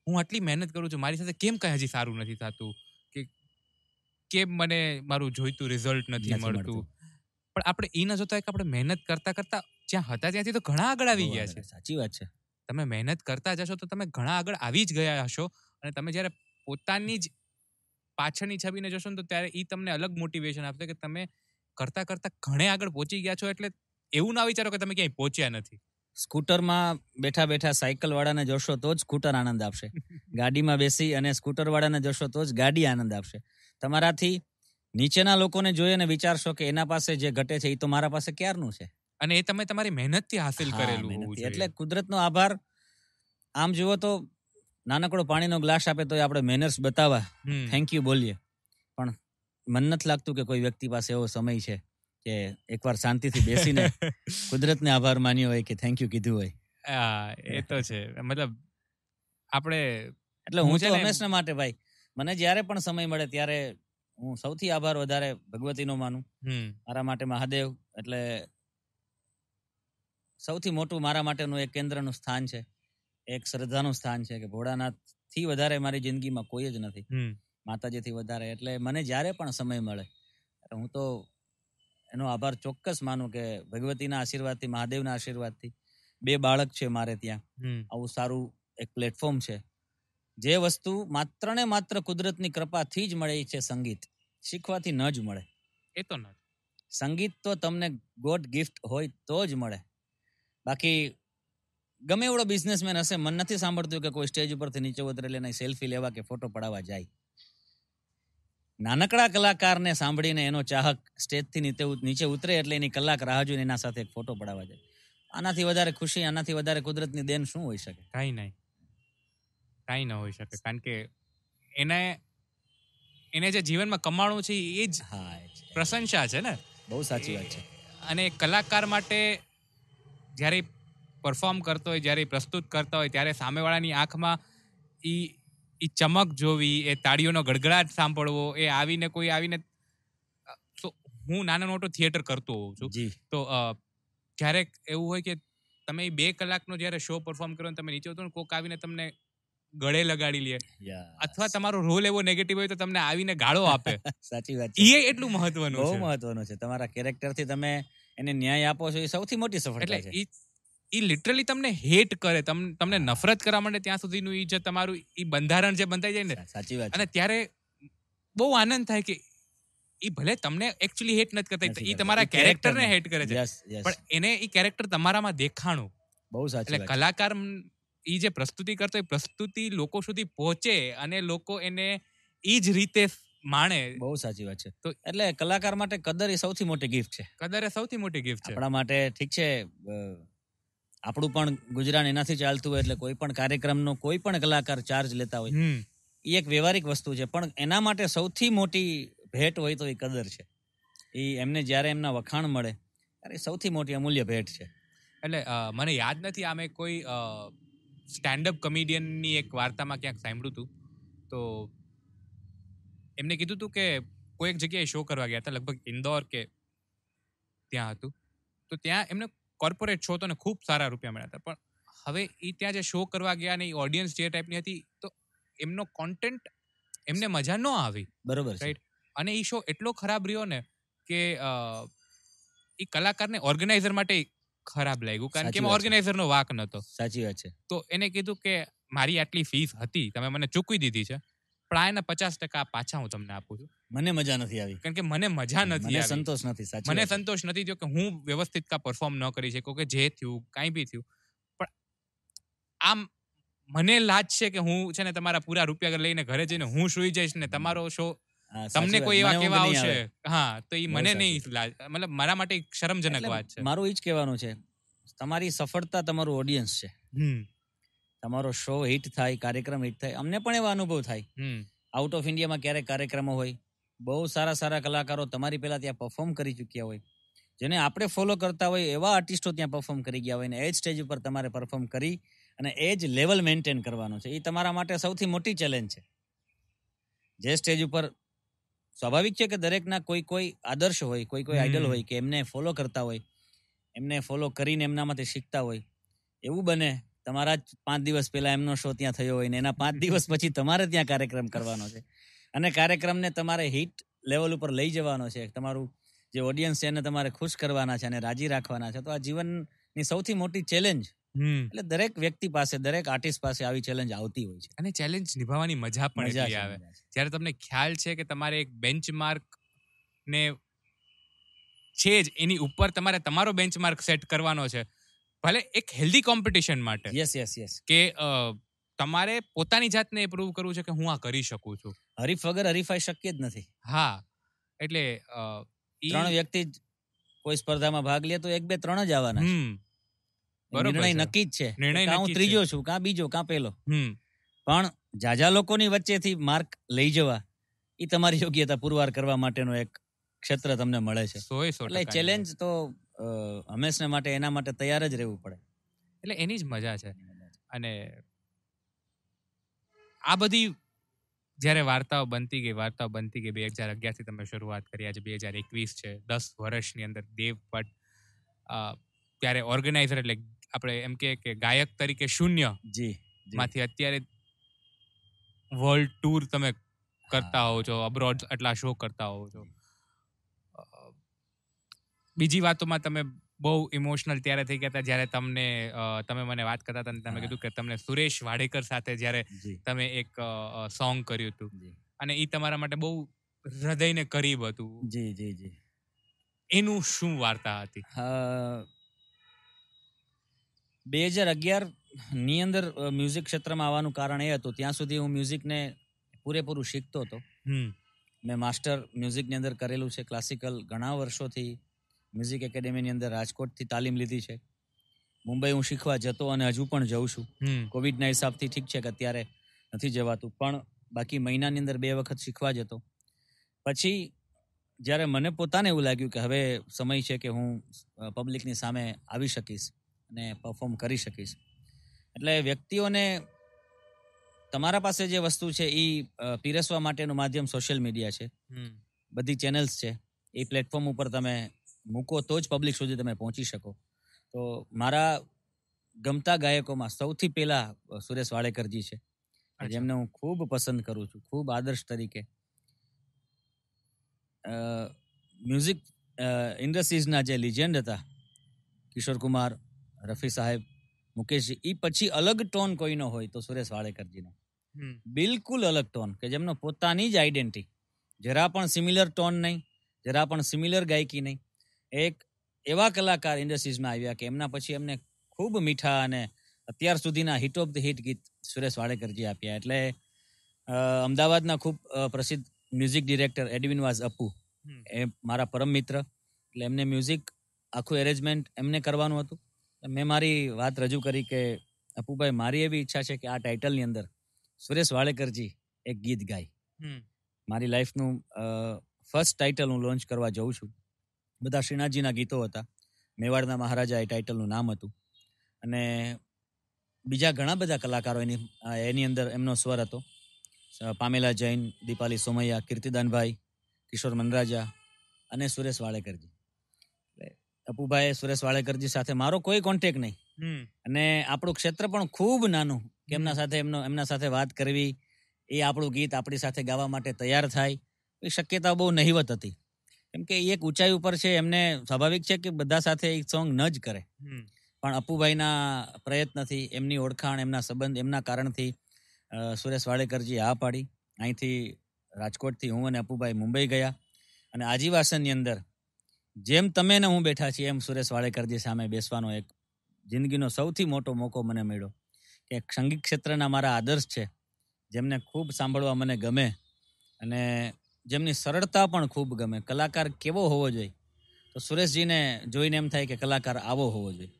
હું આટલી મહેનત કરું છું મારી સાથે કેમ કઈ હજી સારું નથી થતું? કે કેમ મને મારું જોઈતું રિઝલ્ટ નથી મળતું? મળતું. પણ આપણે એ ન જોતા હોય કે આપણે મહેનત કરતા કરતા જ્યાં હતા ત્યાંથી તો ઘણા આગળ આવી ગયા છે. સાચી વાત છે. તમે મહેનત કરતા જશો તો તમે ઘણા આગળ આવી જ ગયા હશો અને તમે જ્યારે પોતાની જ પાછળની છબીને જોશો ને તો ત્યારે એ તમને અલગ મોટિવેશન આપશે કે તમે કરતા કરતા ઘણે આગળ પહોંચી ગયા છો એટલે એવું ના વિચારો કે તમે ક્યાંય પહોંચ્યા નથી. સ્કૂટરમાં બેઠા બેઠા સાયકલ વાળાને જોશો તો જ સ્કૂટર આનંદ આપશે. ગાડીમાં બેસી અને સ્કૂટર વાળાને જોશો તો જ ગાડી આનંદ આપશે. તમારાથી નીચેના લોકોને જોઈ અને વિચારશો કે એના પાસે જે ઘટે છે એ તો મારા પાસે ક્યારનું છે? અને એ તમે તમારી મહેનતથી હાસિલ કરેલું એટલે કુદરતનો આભાર. આમ જુઓ તો નાનકડો પાણીનો ગ્લાસ આપે તો આપણે મેનર્સ બતાવવા. થેન્ક યુ બોલીએ. પણ મન નથી લાગતું કે કોઈ વ્યક્તિ પાસે એવો સમય છે કે એકવાર શાંતિથી બેસીને કુદરતને આભાર માન્યો હોય કે થેન્ક યુ કીધું હોય. હા, એ તો છે. મતલબ આપણે એટલે હું તો હંમેશા માટે ભાઈ મને જ્યારે પણ સમય મળે ત્યારે હું સૌથી આભાર વધારે ભગવતીનો માનું. મારા માટે મહાદેવ. એટલે સૌથી મોટું મારા માટેનું એક કેન્દ્રનું સ્થાન છે. એક શ્રદ્ધાનું સ્થાન છે કે ભોળાનાથથી વધારે મારી જિંદગીમાં કોઈ જ નથી. માતાજીથી વધારે. એટલે મને જ્યારે પણ સમય મળે હું તો એનો આભાર ચોક્કસ માનું કે ભગવતીના આશીર્વાદથી મહાદેવના આશીર્વાદથી બે બાળક છે મારે ત્યાં. આવું સારું એક પ્લેટફોર્મ છે. જે વસ્તુ માત્ર ને માત્ર કુદરતની કૃપાથી જ મળે એ છે સંગીત. શીખવાથી ન જ મળે. એ તો ન સંગીત તો તમને ગોડ ગિફ્ટ હોય તો જ મળે. બાકી ગમે એવડો બિઝનેસમેન હશે મન નથી સાંભળતું કે કોઈ સ્ટેજ ઉપરથી નીચે ઉતરે એટલે એની સેલ્ફી લેવા કે ફોટો પડાવવા જાય. નાનકડા કલાકારને સાંભળીને એનો ચાહક સ્ટેજથી નીચે નીચે ઉતરે એટલે એની કલાક રાહ જોઈને એના સાથે એક ફોટો પડાવવા જાય. આનાથી વધારે ખુશી આનાથી વધારે કુદરતની દેન શું હોઈ શકે? કાંઈ નહીં. કાંઈ ન હોઈ શકે. કારણ કે એને એને જે જીવનમાં કમાણું છે એ જ હા પ્રશંસા છે ને? બહુ સાચી વાત છે. અને કલાકાર માટે જ્યારે પરફોર્મ કરતો હોય જ્યારે પ્રસ્તુત કરતા હોય ત્યારે સામેવાળાની આંખમાં એ એ ચમક જોવી એ તાળીઓનો ગડગડાટ સાંભળવો એ આવીને કોઈ આવીને તો હું નાનો મોટો થિયેટર કરતો હોઉં છું. તો ક્યારેક એવું હોય કે તમે બે કલાકનો જ્યારે શો પરફોર્મ કરો તમે નીચે ઉતરો કોક આવીને તમને ગળે લગાડી લે. અથવા તમારો રોલ એવો નેગેટિવ હોય તો તમને આવીને ગાળો આપે. સાચી વાત એ એટલું મહત્વનું બહુ મહત્વનું છે. તમારા કેરેક્ટરથી તમે એને ન્યાય આપો છો એ સૌથી મોટી સફળતા છે. ઈ લિટરલી તમને હેટ કરે. તમને નફરત કરવા માટે ત્યાં સુધીનું એ જે તમારું એ બંધારણ જે બંધાઈ જાય ને સાચી વાત અને ત્યારે બહુ આનંદ થાય કે ઈ ભલે તમને એકચ્યુઅલી હેટ નથી કરતા એ તમારા કેરેક્ટરને હેટ કરે છે. પણ એને એ કેરેક્ટર તમારામાં દેખાણું. બહુ સાચું એટલે કલાકાર ઈ જે પ્રસ્તુતિ કરતો એ પ્રસ્તુતિ લોકો સુધી પહોંચે અને લોકો એને એ જ રીતે માણે બહુ સાચી વાત છે. તો- એટલે કલાકાર માટે કદર એ સૌથી મોટી ગિફ્ટ છે. કદર એ સૌથી મોટી ગિફ્ટ છે. આપણા માટે ઠીક છે આપણું પણ ગુજરાન એનાથી ચાલતું હોય એટલે કોઈ પણ કાર્યક્રમનો કોઈ પણ કલાકાર ચાર્જ લેતા હોય. એ એક વ્યવહારિક વસ્તુ છે પણ એના માટે સૌથી મોટી ભેટ હોય તો એ કદર છે. એ એમને જ્યારે એમના વખાણ મળે ત્યારે સૌથી મોટી અમૂલ્ય ભેટ છે. એટલે મને યાદ નથી આમે કોઈ સ્ટેન્ડઅપ કોમેડિયનની એક વાર્તામાં ક્યાંક સાંભળ્યું હતું તો એમને કીધું હતું કે કોઈ એક જગ્યાએ શો કરવા ગયા હતા લગભગ ઇન્દોર કે ત્યાં હતું. તો ત્યાં એમને કોર્પોરેટ શો તો ને ખૂબ સારા રૂપિયા મળ્યા હતા. પણ હવે એ ત્યાં જે શો કરવા ગયા ને એ ઓડિયન્સ જે ટાઈપની હતી તો એમનો કોન્ટેન્ટ એમને મજા ન આવી. બરોબર રાઈટ અને એ શો એટલો ખરાબ રહ્યો ને કે એ કલાકારને ઓર્ગેનાઇઝર માટે ખરાબ લાગ્યું. કારણ કે એમાં ઓર્ગેનાઇઝરનો વાક નતો. સાચી વાત છે. તો એને કીધું કે મારી આટલી ફીસ હતી તમે મને ચૂકવી દીધી છે. પણ એના પચાસ ટકા પાછા હું તમને આપું છું. મને મજા નથી આવી. કારણ કે મને મજા નથી મને સંતોષ નથી સાચી મને સંતોષ નથી થયો કે હું વ્યવસ્થિત કા પરફોર્મ ન કરી શકું કે જે થયું કાંઈ બી થયું. પણ આમ મને લાજ છે કે હું છે ને તમારા પૂરા રૂપિયા લઈને ઘરે જઈને હું સુઈ જઈશ ને તમારો શો તમને કોઈ એવા કેવા આવશે? હા તો એ મને. નહીં લાજ મતલબ મારા માટે એક શરમજનક વાત છે. મારું એ જ કહેવાનું છે તમારી સફળતા તમારું ઓડિયન્સ છે. હમ. તમારો શો હિટ થાય કાર્યક્રમ હિટ થાય અમને પણ એવા અનુભવ થાય. આઉટ ઓફ ઇન્ડિયામાં ક્યારેક કાર્યક્રમો હોય બહુ સારા સારા કલાકારો તમારી પહેલા ત્યાં પરફોર્મ કરી ચૂક્યા હોય. જેને આપણે ફોલો કરતા હોય એવા આર્ટિસ્ટો ત્યાં પરફોર્મ કરી ગયા હોય ને એ જ સ્ટેજ ઉપર તમારે પરફોર્મ કરી અને એ જ લેવલ મેન્ટેન કરવાનું છે. એ તમારા માટે સૌથી મોટી ચેલેન્જ છે. જે સ્ટેજ ઉપર સ્વાભાવિક છે કે દરેકના કોઈ કોઈ આદર્શ હોય કોઈ કોઈ. આઈડલ હોય કે એમને ફોલો કરતા હોય એમને ફોલો કરીને એમનામાંથી શીખતા હોય એવું બને તમારા પાંચ દિવસ પહેલા એમનો શો ત્યાં થયો હોય ને એના પાંચ દિવસ પછી તમારે ત્યાં કાર્યક્રમ કરવાનો છે. અને કાર્યક્રમને તમારે હિટ લેવલ ઉપર લઈ જવાનો છે. તમારું જે ઓડિયન્સ છે એને તમારે ખુશ કરવાના છે અને રાજી રાખવાના છે. તો આ જીવનની સૌથી મોટી ચેલેન્જ એટલે દરેક વ્યક્તિ પાસે દરેક આર્ટિસ્ટ પાસે આવી ચેલેન્જ આવતી હોય છે. અને ચેલેન્જ નિભાવવાની મજા પણ મજા એટલી આવે. જ્યારે તમને ખ્યાલ છે કે તમારે એક બેન્ચમાર્ક ને છે જ એની ઉપર તમારે તમારો બેન્ચમાર્ક સેટ કરવાનો છે ભલે એક હેલ્ધી કોમ્પિટિશન માટે. યસ યસ યસ કે તમારે પોતાની જાતને પ્રૂવ કરવું છે કે હું આ કરી શકું છું. હરીફ વગર હરીફાઈ શક્ય જ નથી. હા. એટલે ત્રણ વ્યક્તિ કોઈ સ્પર્ધામાં ભાગ લે તો એક બે ત્રણ જ આવવાના નિર્ણય નક્કી જ છે. નિર્ણય હું ત્રીજો છું. કાં બીજો કાં પેલો. પણ જાજા લોકોની વચ્ચેથી માર્ક લઈ જવા એ તમારી યોગ્યતા પુરવાર કરવા માટેનો એક ક્ષેત્ર તમને મળે છે. એટલે ચેલેન્જ તો હંમેશને માટે એના માટે તૈયાર જ રહેવું પડે. એટલે એની જ મજા છે. અને આ બધી જ્યારે વાર્તાઓ બનતી ગઈ વાર્તાઓ બનતી ગઈ બે હજાર અગિયારથી તમે શરૂઆત કરી આજે બે હજાર એકવીસ છે દસ વર્ષની અંદર દેવ ભટ્ટ ત્યારે ઓર્ગેનાઇઝર એટલે આપણે એમ કે કે ગાયક તરીકે શૂન્ય જી. માંથી અત્યારે વર્લ્ડ ટૂર તમે કરતા હોવ છો અબ્રોડ આટલા શો કરતા હોવ છો. બીજી વાતોમાં તમે બહુ ઇમોશનલ ત્યારે થઈ ગયા હતા જ્યારે તમને તમે મને વાત કરતા હતા અને તમે કીધું કે તમને સુરેશ વાડેકર સાથે જ્યારે તમે એક સોંગ કર્યું હતું. અને એ તમારા માટે બહુ હૃદયને કરીબ હતું. જી જી જી. એનું શું વાર્તા હતી? બે હજાર અગિયારની અંદર મ્યુઝિક ક્ષેત્રમાં આવવાનું કારણ એ હતું. ત્યાં સુધી હું મ્યુઝિકને પૂરેપૂરું શીખતો હતો. હમ. મેં માસ્ટર મ્યુઝિકની અંદર કરેલું છે ક્લાસિકલ ઘણા વર્ષોથી. મ્યુઝિક એકેડેમીની અંદર રાજકોટથી તાલીમ લીધી છે. મુંબઈ હું શીખવા જતો અને હજુ પણ જઉં છું. કોવિડના હિસાબથી ઠીક છે કે અત્યારે નથી જવાતું પણ બાકી મહિનાની અંદર બે વખત શીખવા જતો. પછી જ્યારે મને પોતાને એવું લાગ્યું કે હવે સમય છે કે હું પબ્લિકની સામે આવી શકીશ અને પરફોર્મ કરી શકીશ. એટલે વ્યક્તિઓને તમારા પાસે જે વસ્તુ છે એ પીરસવા માટેનું માધ્યમ સોશિયલ મીડિયા છે. બધી ચેનલ્સ છે. એ પ્લેટફોર્મ ઉપર તમે મૂકો તો જ પબ્લિક સુધી તમે પહોંચી શકો. તો મારા ગમતા ગાયકોમાં સૌથી પહેલા સુરેશ વાડેકરજી છે. જેમને હું ખૂબ પસંદ કરું છું ખૂબ આદર્શ તરીકે. મ્યુઝિક ઇન્ડસ્ટ્રીઝના જે લિજેન્ડ હતા કિશોર કુમાર રફી સાહેબ મુકેશજી એ પછી અલગ ટોન કોઈનો હોય તો સુરેશ વાડેકરજીનો. બિલકુલ અલગ ટોન કે જેમનો પોતાની જ આઈડેન્ટિટી જરા પણ સિમિલર ટોન નહીં જરા પણ સિમિલર ગાયકી નહીં. એક એવા કલાકાર ઇન્ડસ્ટ્રીઝમાં આવ્યા કે એમના પછી એમને ખૂબ મીઠા અને અત્યાર સુધીના હિટ ઓફ ધ હિટ ગીત સુરેશ વાડેકરજી આપ્યા. એટલે અમદાવાદના ખૂબ પ્રસિદ્ધ music director Edwin Vaz Appu એ મારા પરમ મિત્ર. એટલે એમને મ્યુઝિક આખું એરેન્જમેન્ટ એમને કરવાનું હતું. મેં મારી વાત રજૂ કરી કે અપુભાઈ મારી એવી ઈચ્છા છે કે આ ટાઇટલની અંદર સુરેશ વાડેકરજી એક ગીત ગાય. મારી લાઈફનું ફર્સ્ટ ટાઇટલ હું લોન્ચ કરવા જઉં છું. બધા શ્રીનાથજીના ગીતો હતા. મેવાડના મહારાજા એ ટાઇટલનું નામ હતું. અને બીજા ઘણા બધા કલાકારો એની એની અંદર એમનો સ્વર હતો. પામેલા જૈન દીપાલી સોમૈયા કીર્તિદાનભાઈ કિશોર મનરાજા અને સુરેશ વાડેકરજી એટલે અપુભાઈ સુરેશ વાડેકરજી સાથે મારો કોઈ કોન્ટેક નહીં. અને આપણું ક્ષેત્ર પણ ખૂબ નાનું. કે એમના સાથે એમનો એમના સાથે વાત કરવી એ આપણું ગીત આપણી સાથે ગાવા માટે તૈયાર થાય એ શક્યતા બહુ નહિવત હતી. કેમ કે એ એક ઊંચાઈ ઉપર છે એમને સ્વાભાવિક છે કે બધા સાથે એક સોંગ ન જ કરે. પણ અપુભાઈના પ્રયત્નથી એમની ઓળખાણ એમના સંબંધ એમના કારણથી સુરેશ વાડેકરજી હા પાડી. અહીંથી રાજકોટથી હું અને અપુભાઈ મુંબઈ ગયા. અને આજીવાસનની અંદર જેમ તમે ને હું બેઠા છીએ એમ સુરેશ વાડેકરજી સામે બેસવાનો એક જિંદગીનો સૌથી મોટો મોકો મને મળ્યો કે સંગીત ક્ષેત્રના મારા આદર્શ છે જેમને ખૂબ સાંભળવા મને ગમે. અને જેમની સરળતા પણ ખૂબ ગમે. કલાકાર કેવો હોવો જોઈએ? તો સુરેશજીને જોઈને એમ થાય કે કલાકાર આવો હોવો જોઈએ.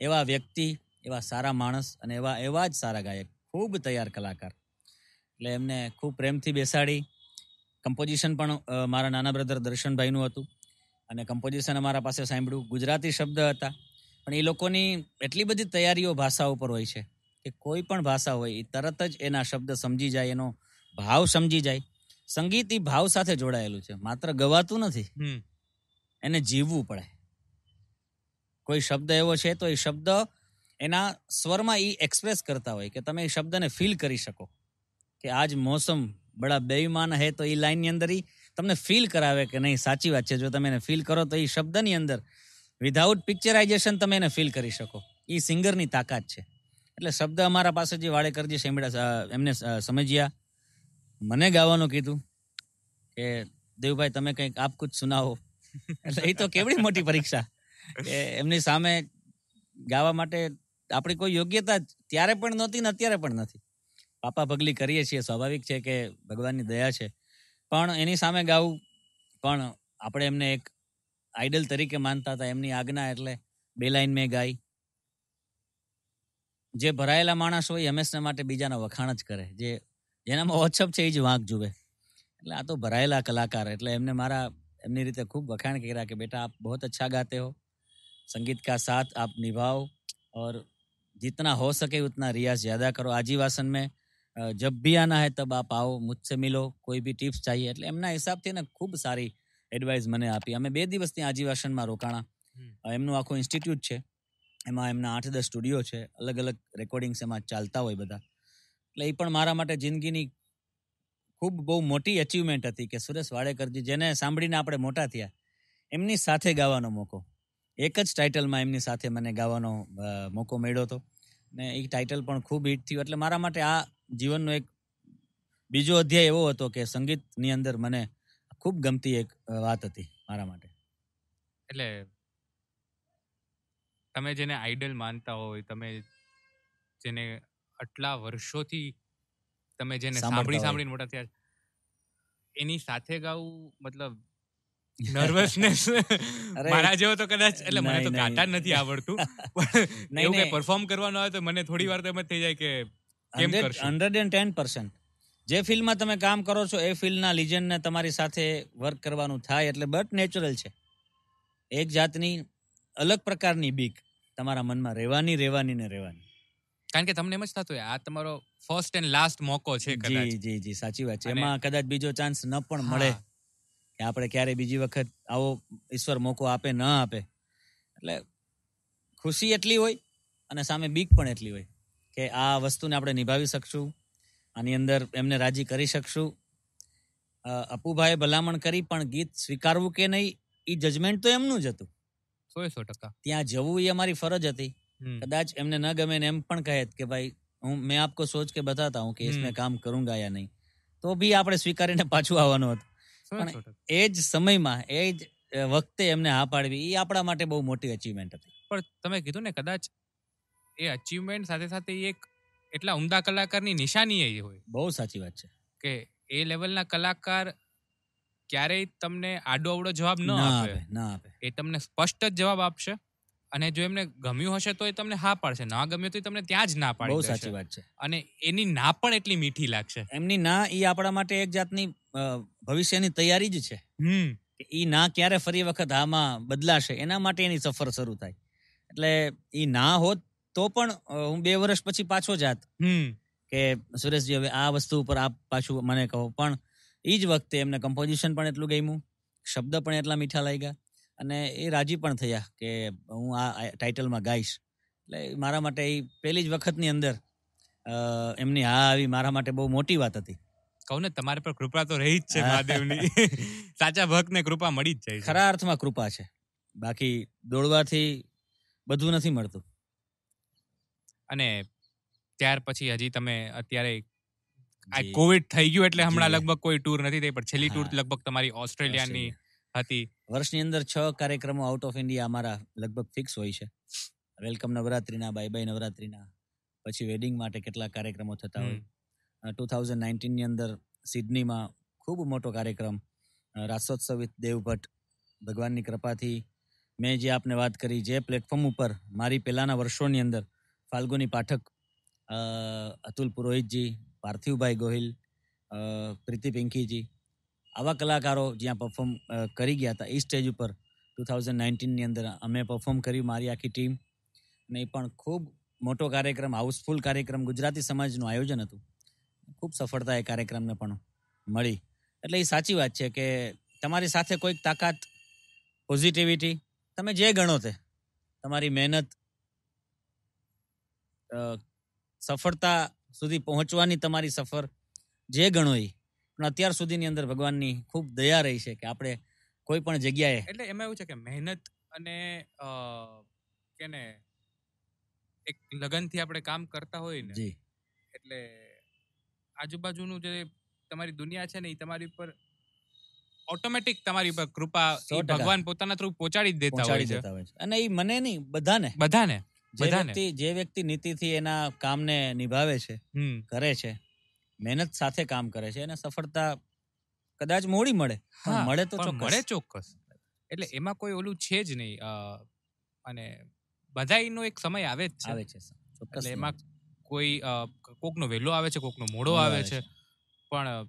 એવા વ્યક્તિ, એવા સારા માણસ અને એવા એવા જ સારા ગાયક. ખૂબ તૈયાર કલાકાર. એટલે એમને ખૂબ પ્રેમથી બેસાડી. કમ્પોઝિશન પણ મારા નાના બ્રધર દર્શનભાઈનું હતું. અને કમ્પોઝિશન અમારા પાસે સાંભળ્યું. ગુજરાતી શબ્દ હતા. પણ એ લોકોની એટલી બધી તૈયારીઓ ભાષા ઉપર હોય છે કે કોઈ પણ ભાષા હોય, એ તરત જ એના શબ્દ સમજી જાય, એનો ભાવ સમજી જાય. સંગીત એ ભાવ સાથે જોડાયેલું છે. માત્ર ગવાતું નથી. એને જીવવું પડે. કોઈ શબ્દ એવો છે તો એ શબ્દ એના સ્વરમાં એ એક્સપ્રેસ કરતા હોય કે તમે એ શબ્દને ફીલ કરી શકો. કે આજ મોસમ બડા બેઈમાન હે તો એ લાઈનની અંદર ઈ તમને ફીલ કરાવે કે નહીં સાચી વાત છે. જો તમે એને ફીલ કરો તો એ શબ્દની અંદર વિધાઉટ પિક્ચરાઇઝેશન તમે એને ફીલ કરી શકો. એ સિંગરની તાકાત છે. એટલે શબ્દ અમારા પાસે જે વાડેકરજી શેમડા એમને સમજ્યા. મને ગાવાનું કીધું કે, દેવભાઈ, તમે કંઈક આપ કુછ સુનાવો. એટલે એ તો કેવડી મોટી પરીક્ષા. કે એમની સામે ગાવા માટે આપણી કોઈ યોગ્યતા ત્યારે પણ નહોતી ને અત્યારે પણ નથી. પાપા પગલી કરીએ છીએ, સ્વાભાવિક છે કે ભગવાનની દયા છે. પણ એની સામે ગાવું, પણ આપણે એમને એક આઈડલ તરીકે માનતા હતા, એમની આજ્ઞા એટલે બે લાઈન મેં ગાઈ. જે ભરાયેલા માણસ હોય, એ હંમેશા માટે બીજાના વખાણ જ કરે. જે જેનામાં ઓછપ છે એ જ વાંક જુએ એટલે આ તો ભરાયેલા કલાકાર એટલે એમને મારા એમની રીતે ખૂબ વખાણ કર્યા કે બેટા आप बहुत अच्छा गाते हो संगीत का साथ आप निभाओ और जितना हो सके उतना रियाज ज्यादा करो आजीवासन में अ, जब भी आना है तब आप आओ मुझसे मिलो कोई भी टिप्स चाहिए એટલે એમના હિસાબથી ને ખૂબ સારી એડવાઇસ મને આપી અમે બે દિવસ ત્યાં આજીવાસનમાં રોકાણા હમ. અ, એમનું આખું ઇન્સ્ટિટ્યૂટ છે એમાં એમના આઠ દસ સ્ટુડિયો છે અલગ અલગ રેકોર્ડિંગ્સ એમાં ચાલતા હોય બધા એટલે એ પણ મારા માટે જિંદગીની ખૂબ બહુ મોટી અચીવમેન્ટ હતી કે સુરેશ વાડેકરજી, જેને સાંભળીને આપણે મોટા થયા, એમની સાથે ગાવાનો મોકો. એક જ ટાઇટલમાં એમની સાથે મને ગાવાનો મોકો મળ્યો હતો. ને એ ટાઇટલ પણ ખૂબ હિટ થયું. એટલે મારા માટે આ જીવનનો એક બીજો અધ્યાય એવો હતો કે સંગીતની અંદર મને ખૂબ ગમતી એક વાત હતી મારા માટે. એટલે તમે જેને આઈડલ માનતા હોય, તમે જેને આટલા વર્ષોથી તમે જેને સાંભળી સાંભળીને મોટા થયા એની સાથે ગાવું મતલબ નર્વસનેસ મારા જેવો તો કદાચ એટલે મને તો ગાતા નથી આવડતું. પણ એવું કઈ પરફોર્મ કરવાનું આવે તો મને થોડી વાર તો એમ થઈ જાય કે કેમ કરશું? હંડ્રેડ એન્ડ ટેન પર્સન્ટ જે ફિલ્ડમાં તમે કામ કરો છો એ ફિલ્ડના લિજન્ડને તમારી સાથે વર્ક કરવાનું થાય એટલે બટ નેચરલ છે. એક જાતની અલગ પ્રકારની બીક તમારા મનમાં રહેવાની રહેવાની ને રહેવાની. કારણ કે તમને એમ જ થતું હોય આ તમારો ફર્સ્ટ એન્ડ લાસ્ટ મોકો છે જી જી જી સાચી વાત છે. એમાં કદાચ બીજો ચાન્સ ન પણ મળે કે આપણે ક્યારે બીજી વખત આવો ઈશ્વર મોકો આપે ન આપે. એટલે ખુશી એટલી હોય અને સામે બીક પણ એટલી હોય કે આ વસ્તુને આપણે નિભાવી શકશું આની અંદર એમને રાજી કરી શકશું. અપુભાઈ અપુભાઈએ ભલામણ કરી પણ ગીત સ્વીકારવું કે નહીં એ જજમેન્ટ તો એમનું જ હતું. સો સો ટકા. ત્યાં જવું એ અમારી ફરજ હતી. કદાચ એમને ન ગમે ને એમ પણ કહેત કે ભાઈ હું મેં આપકો સોચ કે બતાતા હું કે इसमें કામ કરુંગા યા નહીં તો ભી આપણે સ્વીકારીને પાછું આવવાનું હતું. પણ એ જ સમયમાં એ જ વખતે એમને હા પાડવી એ આપણા માટે બહુ મોટી અચીવમેન્ટ હતી. પણ તમે કીધું ને કદાચ એ અચીવમેન્ટ સાથે સાથે એક એટલા ઉમદા કલાકારની નિશાની એ હોય. બહુ સાચી વાત છે. કે એ લેવલના કલાકાર ક્યારેય તમને આડો અવડો જવાબ ન આપે ના આપે. એ તમને સ્પષ્ટ જ જવાબ આપશે. અને જો એમને ગમ્યું હશે તો એ તમને હા પાડશે. ના ગમ્યું તો એ તમને ત્યાં જ ના બહુ પાડી સાચી વાત છે. અને એની ના પણ એટલી મીઠી લાગશે. એમની ના એ આપણા માટે એક જાતની ભવિષ્યની તૈયારી જ છે. હમ. કે ઈ ના ક્યારે ફરી વખત આમાં બદલાશે એના માટે એની સફર શરૂ થાય. એટલે એ ના હોત તો પણ હું બે વર્ષ પછી પાછો જાત. હમ. કે સુરેશજી હવે આ વસ્તુ ઉપર આપ પાછું મને કહો. પણ એ જ વખતે એમને કમ્પોઝિશન પણ એટલું ગમ્યું શબ્દ પણ એટલા મીઠા લાગ્યા. અને એ રાજી પણ થયા કે હું આ ટાઇટલમાં ગાઈશ. એટલે મારા માટે એ પહેલી જ વખતની અંદર એમની હા આવી મારા માટે બહુ મોટી વાત હતી. કહું ને તમારે પર કૃપા તો રહી જ છે મહાદેવની. સાચા ભક્તને કૃપા મળી જ જાય છે. ખરા અર્થમાં કૃપા છે. બાકી દોડવાથી બધું નથી મળતું. અને ત્યાર પછી હજી તમે અત્યારે આ કોવિડ થઈ ગયું એટલે હમણાં લગભગ કોઈ ટૂર નથી થઈ પણ છેલ્લી ટૂર લગભગ તમારી ઓસ્ટ્રેલિયાની હતી. વર્ષની અંદર છ કાર્યક્રમો આઉટ ઓફ ઇન્ડિયા અમારા લગભગ ફિક્સ હોય છે. વેલકમ નવરાત્રીના બાય બાય નવરાત્રીના પછી વેડિંગ માટે કેટલાક કાર્યક્રમો થતા હોય. ટુ થાઉઝન્ડ નાઇન્ટીનની અંદર સિડનીમાં ખૂબ મોટો કાર્યક્રમ રાસોત્સવ વિથ દેવભટ્ટ ભગવાનની કૃપાથી મેં જે આપને વાત કરી જે પ્લેટફોર્મ ઉપર મારી પહેલાંના વર્ષોની અંદર ફાલ્ગુની પાઠક અતુલ પુરોહિતજી પાર્થિવભાઈ ગોહિલ પ્રીતિ પિંકીજી આવા કલાકારો જ્યાં પરફોર્મ કરી ગયા હતા, એ સ્ટેજ ઉપર ટુ થાઉઝન્ડ નાઇન્ટીનની અંદર અમે પરફોર્મ કર્યું મારી આખી ટીમ અને એ પણ ખૂબ મોટો કાર્યક્રમ હાઉસફુલ કાર્યક્રમ ગુજરાતી સમાજનું આયોજન હતું. ખૂબ સફળતા એ કાર્યક્રમને પણ મળી. એટલે એ સાચી વાત છે કે તમારી સાથે કોઈક તાકાત પોઝિટિવિટી તમે જે ગણો તે, તમારી મહેનત સફળતા સુધી પહોંચવાની તમારી સફર, જે ગણો એ પણ અત્યાર સુધીની અંદર ભગવાનની ખૂબ દયા રહી છે કે આપણે કોઈ પણ જગ્યાએ એટલે એમાં એવું છે કે મહેનત અને કેને એક લગનથી આપણે કામ કરતા હોય ને જી. એટલે આજુબાજુનું જે તમારી દુનિયા છે ને એ તમારી ઉપર ઓટોમેટિક તમારી ઉપર કૃપા. ભગવાન પોતાના થ્રુ પહોંચાડી દેતા હોય છે. અને એ મને નહીં બધાને. બધાને જે વ્યક્તિ જે વ્યક્તિ નીતિથી એના કામને નિભાવે છે કરે છે મહેનત સાથે કામ કરે છે અને સફળતા કદાચ મોડી મળે મળે તો મળે ચોક્કસ. એટલે એમાં કોઈ ઓલું છે જ નહીં અને બધાયનો એક સમય આવે જ છે. આવે છે એટલે એમાં કોઈ કોકનો વહેલો આવે છે કોકનો મોડો આવે છે. પણ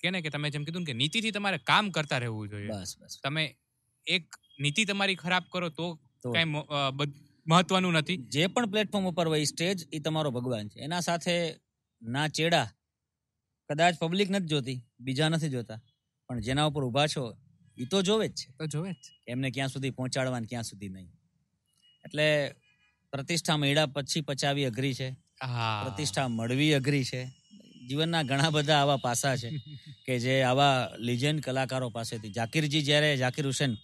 કે ને કે તમે જેમ કીધું કે નીતિથી તમારે કામ કરતા રહેવું જોઈએ. તમે એક નીતિ તમારી ખરાબ કરો તો તો કઈ મહત્વનું નથી. જે પણ પ્લેટફોર્મ ઉપર હોય સ્ટેજ એ તમારો ભગવાન છે. એના સાથે ના ચેડા કદાચ પબ્લિક નથી જોતી બીજા નથી જોતા. પણ જેના ઉપર ઊભા છો એ તો જોવે જ છે. તો જોવે જ એમને ક્યાં સુધી પહોંચાડવા ને ક્યાં સુધી નહીં. એટલે પ્રતિષ્ઠા મેળા પછી પચાવી અઘરી છે. પ્રતિષ્ઠા મળવી અઘરી છે. જીવનના ઘણા બધા આવા પાસા છે કે જે આવા લિજેન્ડ કલાકારો પાસેથી. જાકીરજી જ્યારે જાકીર હુસેન.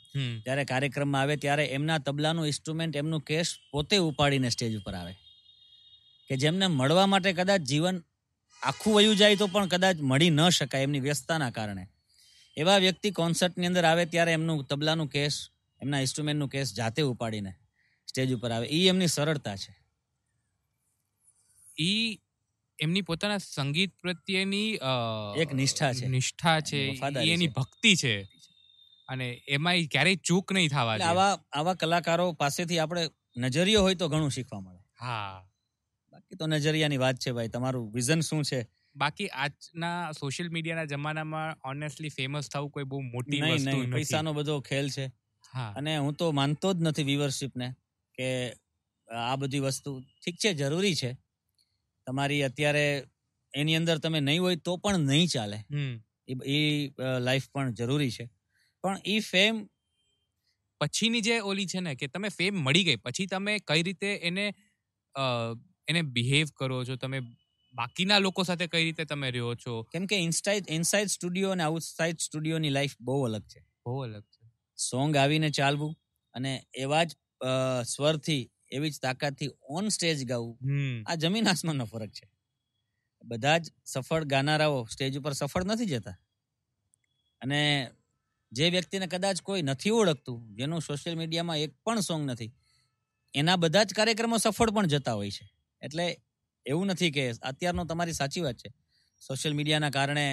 જ્યારે કાર્યક્રમમાં આવે ત્યારે એમના તબલાનું ઇન્સ્ટ્રુમેન્ટ એમનું કેસ પોતે ઉપાડીને સ્ટેજ ઉપર આવે. કે જેમને મળવા માટે કદાચ જીવન આખું વયું જાય તો પણ કદાચ મળી ન શકાય એમની વ્યસ્તતાના કારણે. એવા વ્યક્તિ કોન્સર્ટની અંદર આવે ત્યારે એમનું તબલાનું કેસ એમના ઇન્સ્ટ્રુમેન્ટનું કેસ જાતે ઉપાડીને સ્ટેજ ઉપર આવે. એ એમની સરળતા છે. ઈ એમની પોતાના સંગીત પ્રત્યેની એક નિષ્ઠા છે. નિષ્ઠા છે. એની ભક્તિ છે. અને એમાં ક્યારેય ચૂક નહીં થવા આવા આવા કલાકારો પાસેથી આપણે નજરિયો હોય તો ઘણું શીખવા મળે. હા. તો નજરિયાની વાત છે ભાઈ તમારું વિઝન શું છે? બાકી આજના સોશિયલ મીડિયાના જમાનામાં ઓનેસ્ટલી ફેમસ થવું કોઈ બહુ મોટી વસ્તુ નથી. પૈસાનો બધો ખેલ છે. હા. અને હું તો માનતો જ નથી વ્યુઅરશિપને કે આ બધી વસ્તુ ઠીક છે જરૂરી છે. તમારી અત્યારે એની અંદર તમે નહીં હોય તો પણ નહીં ચાલે. હમ. એ લાઈફ પણ જરૂરી છે. પણ એ ફેમ પછીની જે ઓલી છે ને કે તમે ફેમ મળી ગઈ પછી તમે કઈ રીતે એને એને બિહેવ કરો છો? તમે બાકીના લોકો સાથે કઈ રીતે તમે રહ્યો છો? કેમ કે ઇનસાઇડ ઇનસાઇડ સ્ટુડિયો અને આઉટસાઇડ સ્ટુડિયોની લાઈફ બહુ અલગ છે. બહુ અલગ છે. સોંગ આવીને ચાલવું અને એવા જ સ્વરથી એવી જ તાકાતથી ઓન સ્ટેજ ગાવું આ જમીન આસમાનનો ફરક છે. બધા જ સફળ ગાનારાઓ સ્ટેજ ઉપર સફળ નથી જતા. અને જે વ્યક્તિને કદાચ કોઈ નથી ઓળખતું જેનું સોશિયલ મીડિયામાં એક પણ સોંગ નથી એના બધા જ કાર્યક્રમો સફળ પણ જતા હોય છે. એટલે એવું નથી કે અત્યારનો તમારી સાચી વાત છે. સોશિયલ મીડિયાના કારણે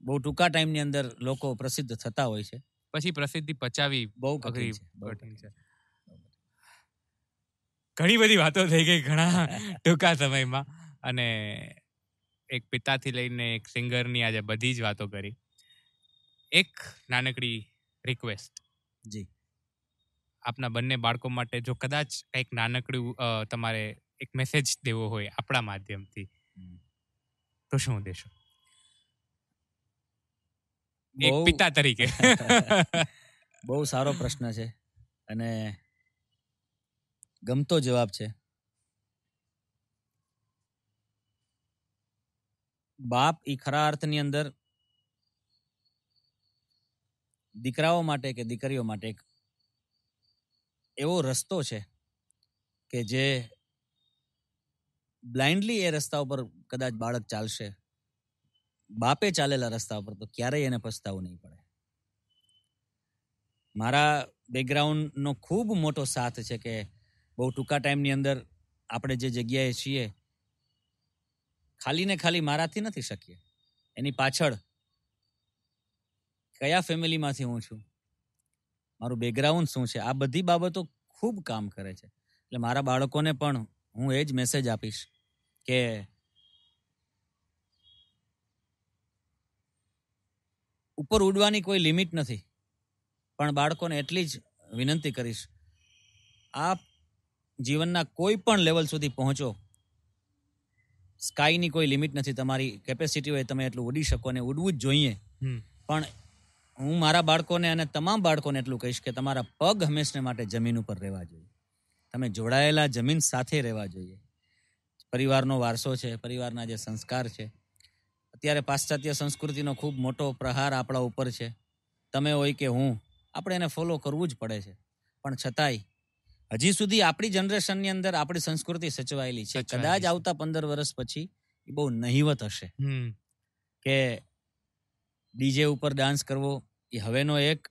બહુ ટૂંકા ટાઈમની અંદર લોકો પ્રસિદ્ધ થતા હોય છે. પછી પ્રસિદ્ધિ પચાવી બહુ અઘરી છે ઘણી બધી વાતો થઈ ગઈ ઘણા ટૂંકા સમયમાં અને એક પિતાથી લઈને એક સિંગરની આજે બધી જ વાતો કરી. એક નાનકડી રિક્વેસ્ટ જી. આપના બંને બાળકો માટે જો કદાચ કંઈક નાનકડું તમારે એક મેસેજ દેવો હોય આપણા માધ્યમથી. તો શું દેશો? એક પિતા તરીકે. બહુ સારો પ્રશ્ન છે અને ગમતો જવાબ છે. બાપ ઈ ખરા અર્થની અંદર દીકરાઓ માટે કે દીકરીઓ માટે એક એવો રસ્તો છે કે જે બ્લાઇન્ડલી એ રસ્તા ઉપર કદાચ બાળક ચાલશે. બાપે ચાલેલા રસ્તા ઉપર તો ક્યારેય એને પસ્તાવો નહીં પડે. મારા બેકગ્રાઉન્ડનો ખૂબ મોટો સાથ છે કે બહુ ટૂંકા ટાઈમની અંદર આપણે જે જગ્યાએ છીએ ખાલી ને ખાલી મારાથી નથી શકીએ. એની પાછળ કયા ફેમિલીમાંથી હું છું? મારું બેકગ્રાઉન્ડ શું છે? આ બધી બાબતો ખૂબ કામ કરે છે. એટલે મારા બાળકોને પણ હું એ જ મેસેજ આપીશ કે ઉપર ઉડવાની કોઈ લિમિટ નથી પણ બાળકોને એટલી જ વિનંતી કરીશ આપ જીવનના કોઈ પણ લેવલ સુધી પહોંચો. સ્કાયની કોઈ લિમિટ નથી તમારી કેપેસિટી હોય તમે એટલું ઉડી શકો ને ઉડવું જ જોઈએ. પણ હું મારા બાળકોને અને તમામ બાળકોને એટલું કહીશ કે તમારા પગ હંમેશને માટે જમીન ઉપર રહેવા જોઈએ. તમે જોડાયેલા જમીન સાથે રહેવા જોઈએ. પરિવારનો વારસો છે પરિવારના જે સંસ્કાર છે. અત્યારે પાશ્ચાત્ય સંસ્કૃતિનો ખૂબ મોટો પ્રહાર આપણા ઉપર છે. તમે હોય કે હું આપણે એને ફોલો કરવું જ પડે છે. પણ છતાંય હજી સુધી આપણી જનરેશનની અંદર આપણી સંસ્કૃતિ સચવાયેલી છે. કદાચ આવતા પંદર વર્ષ પછી એ બહુ નહિવત હશે. કે ડીજે ઉપર ડાન્સ કરવો એ હવેનો એક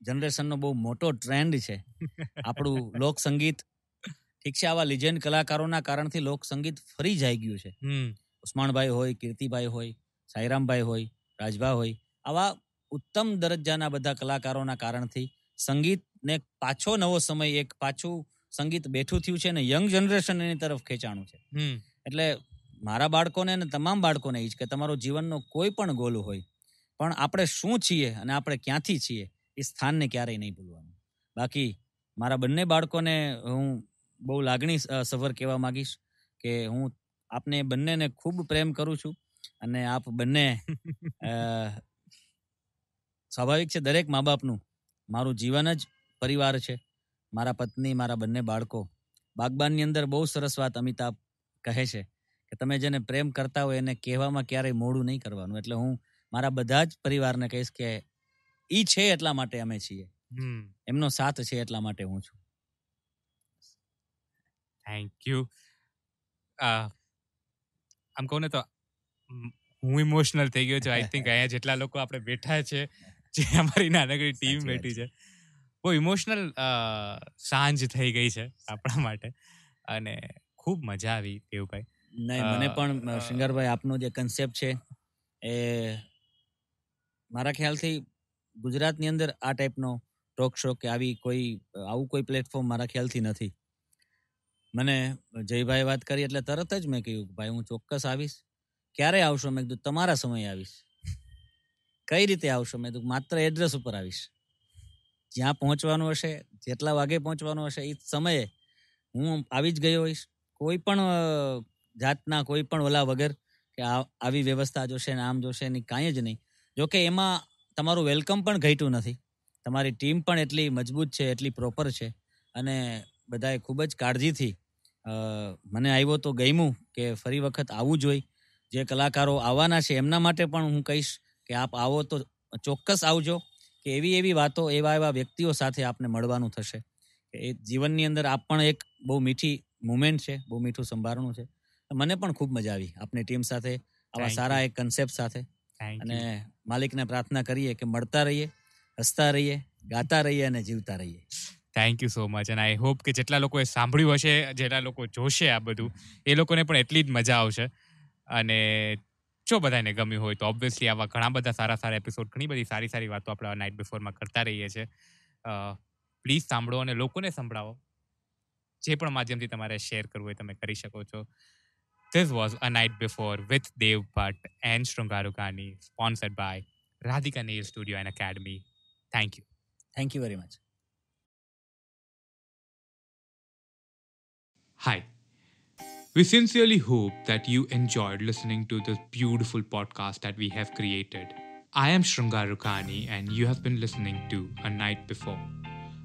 જનરેશનનો બહુ મોટો ટ્રેન્ડ છે. આપણું લોક સંગીત ઠીક છે આવા લિજેન્ડ કલાકારોના કારણથી લોક સંગીત ફરી જાય ગયું છે. ઉસ્માનભાઈ હોય કીર્તિભાઈ હોય સાઈરામભાઈ હોય રાજભા હોય આવા ઉત્તમ દરજ્જાના બધા કલાકારોના કારણથી સંગીતને પાછો નવો સમય એક પાછું સંગીત બેઠું થયું છે અને યંગ જનરેશન એની તરફ ખેંચાણું છે. એટલે મારા બાળકોને અને તમામ બાળકોને એ જ કે તમારો જીવનનો કોઈ પણ ગોલ હોય પણ આપણે શું છીએ અને આપણે ક્યાંથી છીએ એ સ્થાનને ક્યારેય નહીં ભૂલવાનું. બાકી મારા બંને બાળકોને હું બહુ લાગણી સફર સભર કહેવા માંગીશ કે હું આપને બંનેને ખૂબ પ્રેમ કરું છું અને આપ બંને સ્વાભાવિક છે દરેક મા બાપનું મારું જીવન જ પરિવાર છે. મારા પત્ની મારા બંને બાળકો. બાગબાનની અંદર બહુ સરસ વાત અમિતાભ કહે છે કે તમે જેને પ્રેમ કરતા હોય એને કહેવામાં ક્યારેય મોડું નહીં કરવાનું. એટલે હું મારા બધા જ પરિવારને કહીશ કે ઈ છે એટલા માટે અમે છીએ. એમનો સાથ છે એટલા માટે હું છું. થેન્ક યુ આમ કહું ને તો હું ઇમોશનલ થઈ ગયો છું. આઈ થિંક અહીંયા જેટલા લોકો આપણે બેઠા છે જે અમારી નાનકડી ટીમ બેઠી છે બહુ ઇમોશનલ સાંજ થઈ ગઈ છે આપણા માટે. અને ખૂબ મજા આવી દેવભાઈ. નહીં મને પણ શિંગારભાઈ આપનો જે કન્સેપ્ટ છે એ મારા ખ્યાલથી ગુજરાતની અંદર આ ટાઈપનો ટોક શો કે આવી કોઈ આવું કોઈ પ્લેટફોર્મ મારા ખ્યાલથી નથી. મને જયભાઈ વાત કરી એટલે તરત જ મેં કહ્યું ભાઈ, હું ચોક્કસ આવીશ. ક્યારે આવશો? મેં કીધું, તમારા સમયે આવીશ. કઈ રીતે આવશો? મેં કીધું, માત્ર એડ્રેસ ઉપર આવીશ. જ્યાં પહોંચવાનું હશે, જેટલા વાગે પહોંચવાનું હશે એ સમયે હું આવી જ ગયો હોઈશ. કોઈ પણ જાતના કોઈ પણ ઓલા વગર કે આવી વ્યવસ્થા જોશે ને આમ જોશે ને કાંઈ જ નહીં. જોકે એમાં તમારું વેલકમ પણ ઘટ્યું નથી. તમારી ટીમ પણ એટલી મજબૂત છે, એટલી પ્રોપર છે અને બધાએ ખૂબ જ કાળજીથી મને આવ્યો તો ગમ્યું કે ફરી વખત આવવું જોઈએ જે કલાકારો આવવાના છે એમના માટે પણ હું કહીશ કે આપ આવો તો ચોક્કસ આવજો કે એવી એવી વાતો એવા એવા વ્યક્તિઓ સાથે આપને મળવાનું થશે. કે એ જીવનની અંદર આપ પણ એક બહુ મીઠી મુમેન્ટ છે બહુ મીઠું સંભારણું છે. મને પણ ખૂબ મજા આવી આપની ટીમ સાથે આવા સારા એક કન્સેપ્ટ સાથે. અને માલિકને પ્રાર્થના કરીએ કે મળતા રહીએ હસતા રહીએ ગાતા રહીએ અને જીવતા રહીએ. Thank you so much and I hope કે જેટલા લોકોએ સાંભળ્યું હશે જેટલા લોકો જોશે આ બધું એ લોકોને પણ એટલી જ મજા આવશે. અને જો બધાને ગમ્યું હોય તો ઓબ્વિયસલી આવા ઘણા બધા સારા સારા એપિસોડ ઘણી બધી સારી સારી વાતો આપણે નાઇટ બિફોરમાં કરતા રહીએ છીએ. પ્લીઝ સાંભળો અને લોકોને સંભળાવો. જે પણ માધ્યમથી તમારે શેર કરવું હોય તમે કરી શકો છો. This was A Night Before with Dev Bhatt and Shrungarukani, sponsored by Radhika Nail Studio and Academy. Thank you. Thank you very much Hi. We sincerely hope that you enjoyed listening to this beautiful podcast that we have created. I am Shrungar Rukhani, and you have been listening to A Night Before,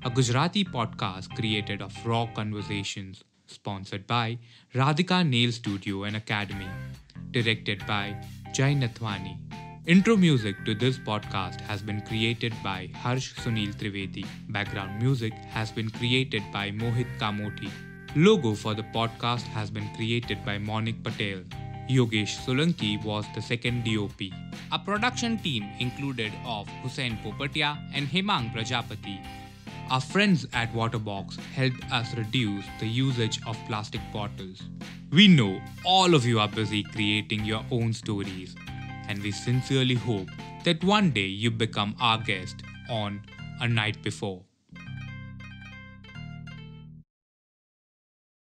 a Gujarati podcast created of raw conversations, sponsored by Radhika Nail Studio and Academy, directed by Jai Nathwani. Intro music to this podcast has been created by Harsh Sunil Trivedi. Background music has been created by Mohit Kamoti. Logo for the podcast has been created by Monik Patel. Yogesh Solanki was the second DOP. A production team included of Hussein Popatia and Hemang Prajapati. Our friends at Waterbox helped us reduce the usage of plastic bottles. We know all of you are busy creating your own stories, and we sincerely hope that one day you become our guest on A Night Before.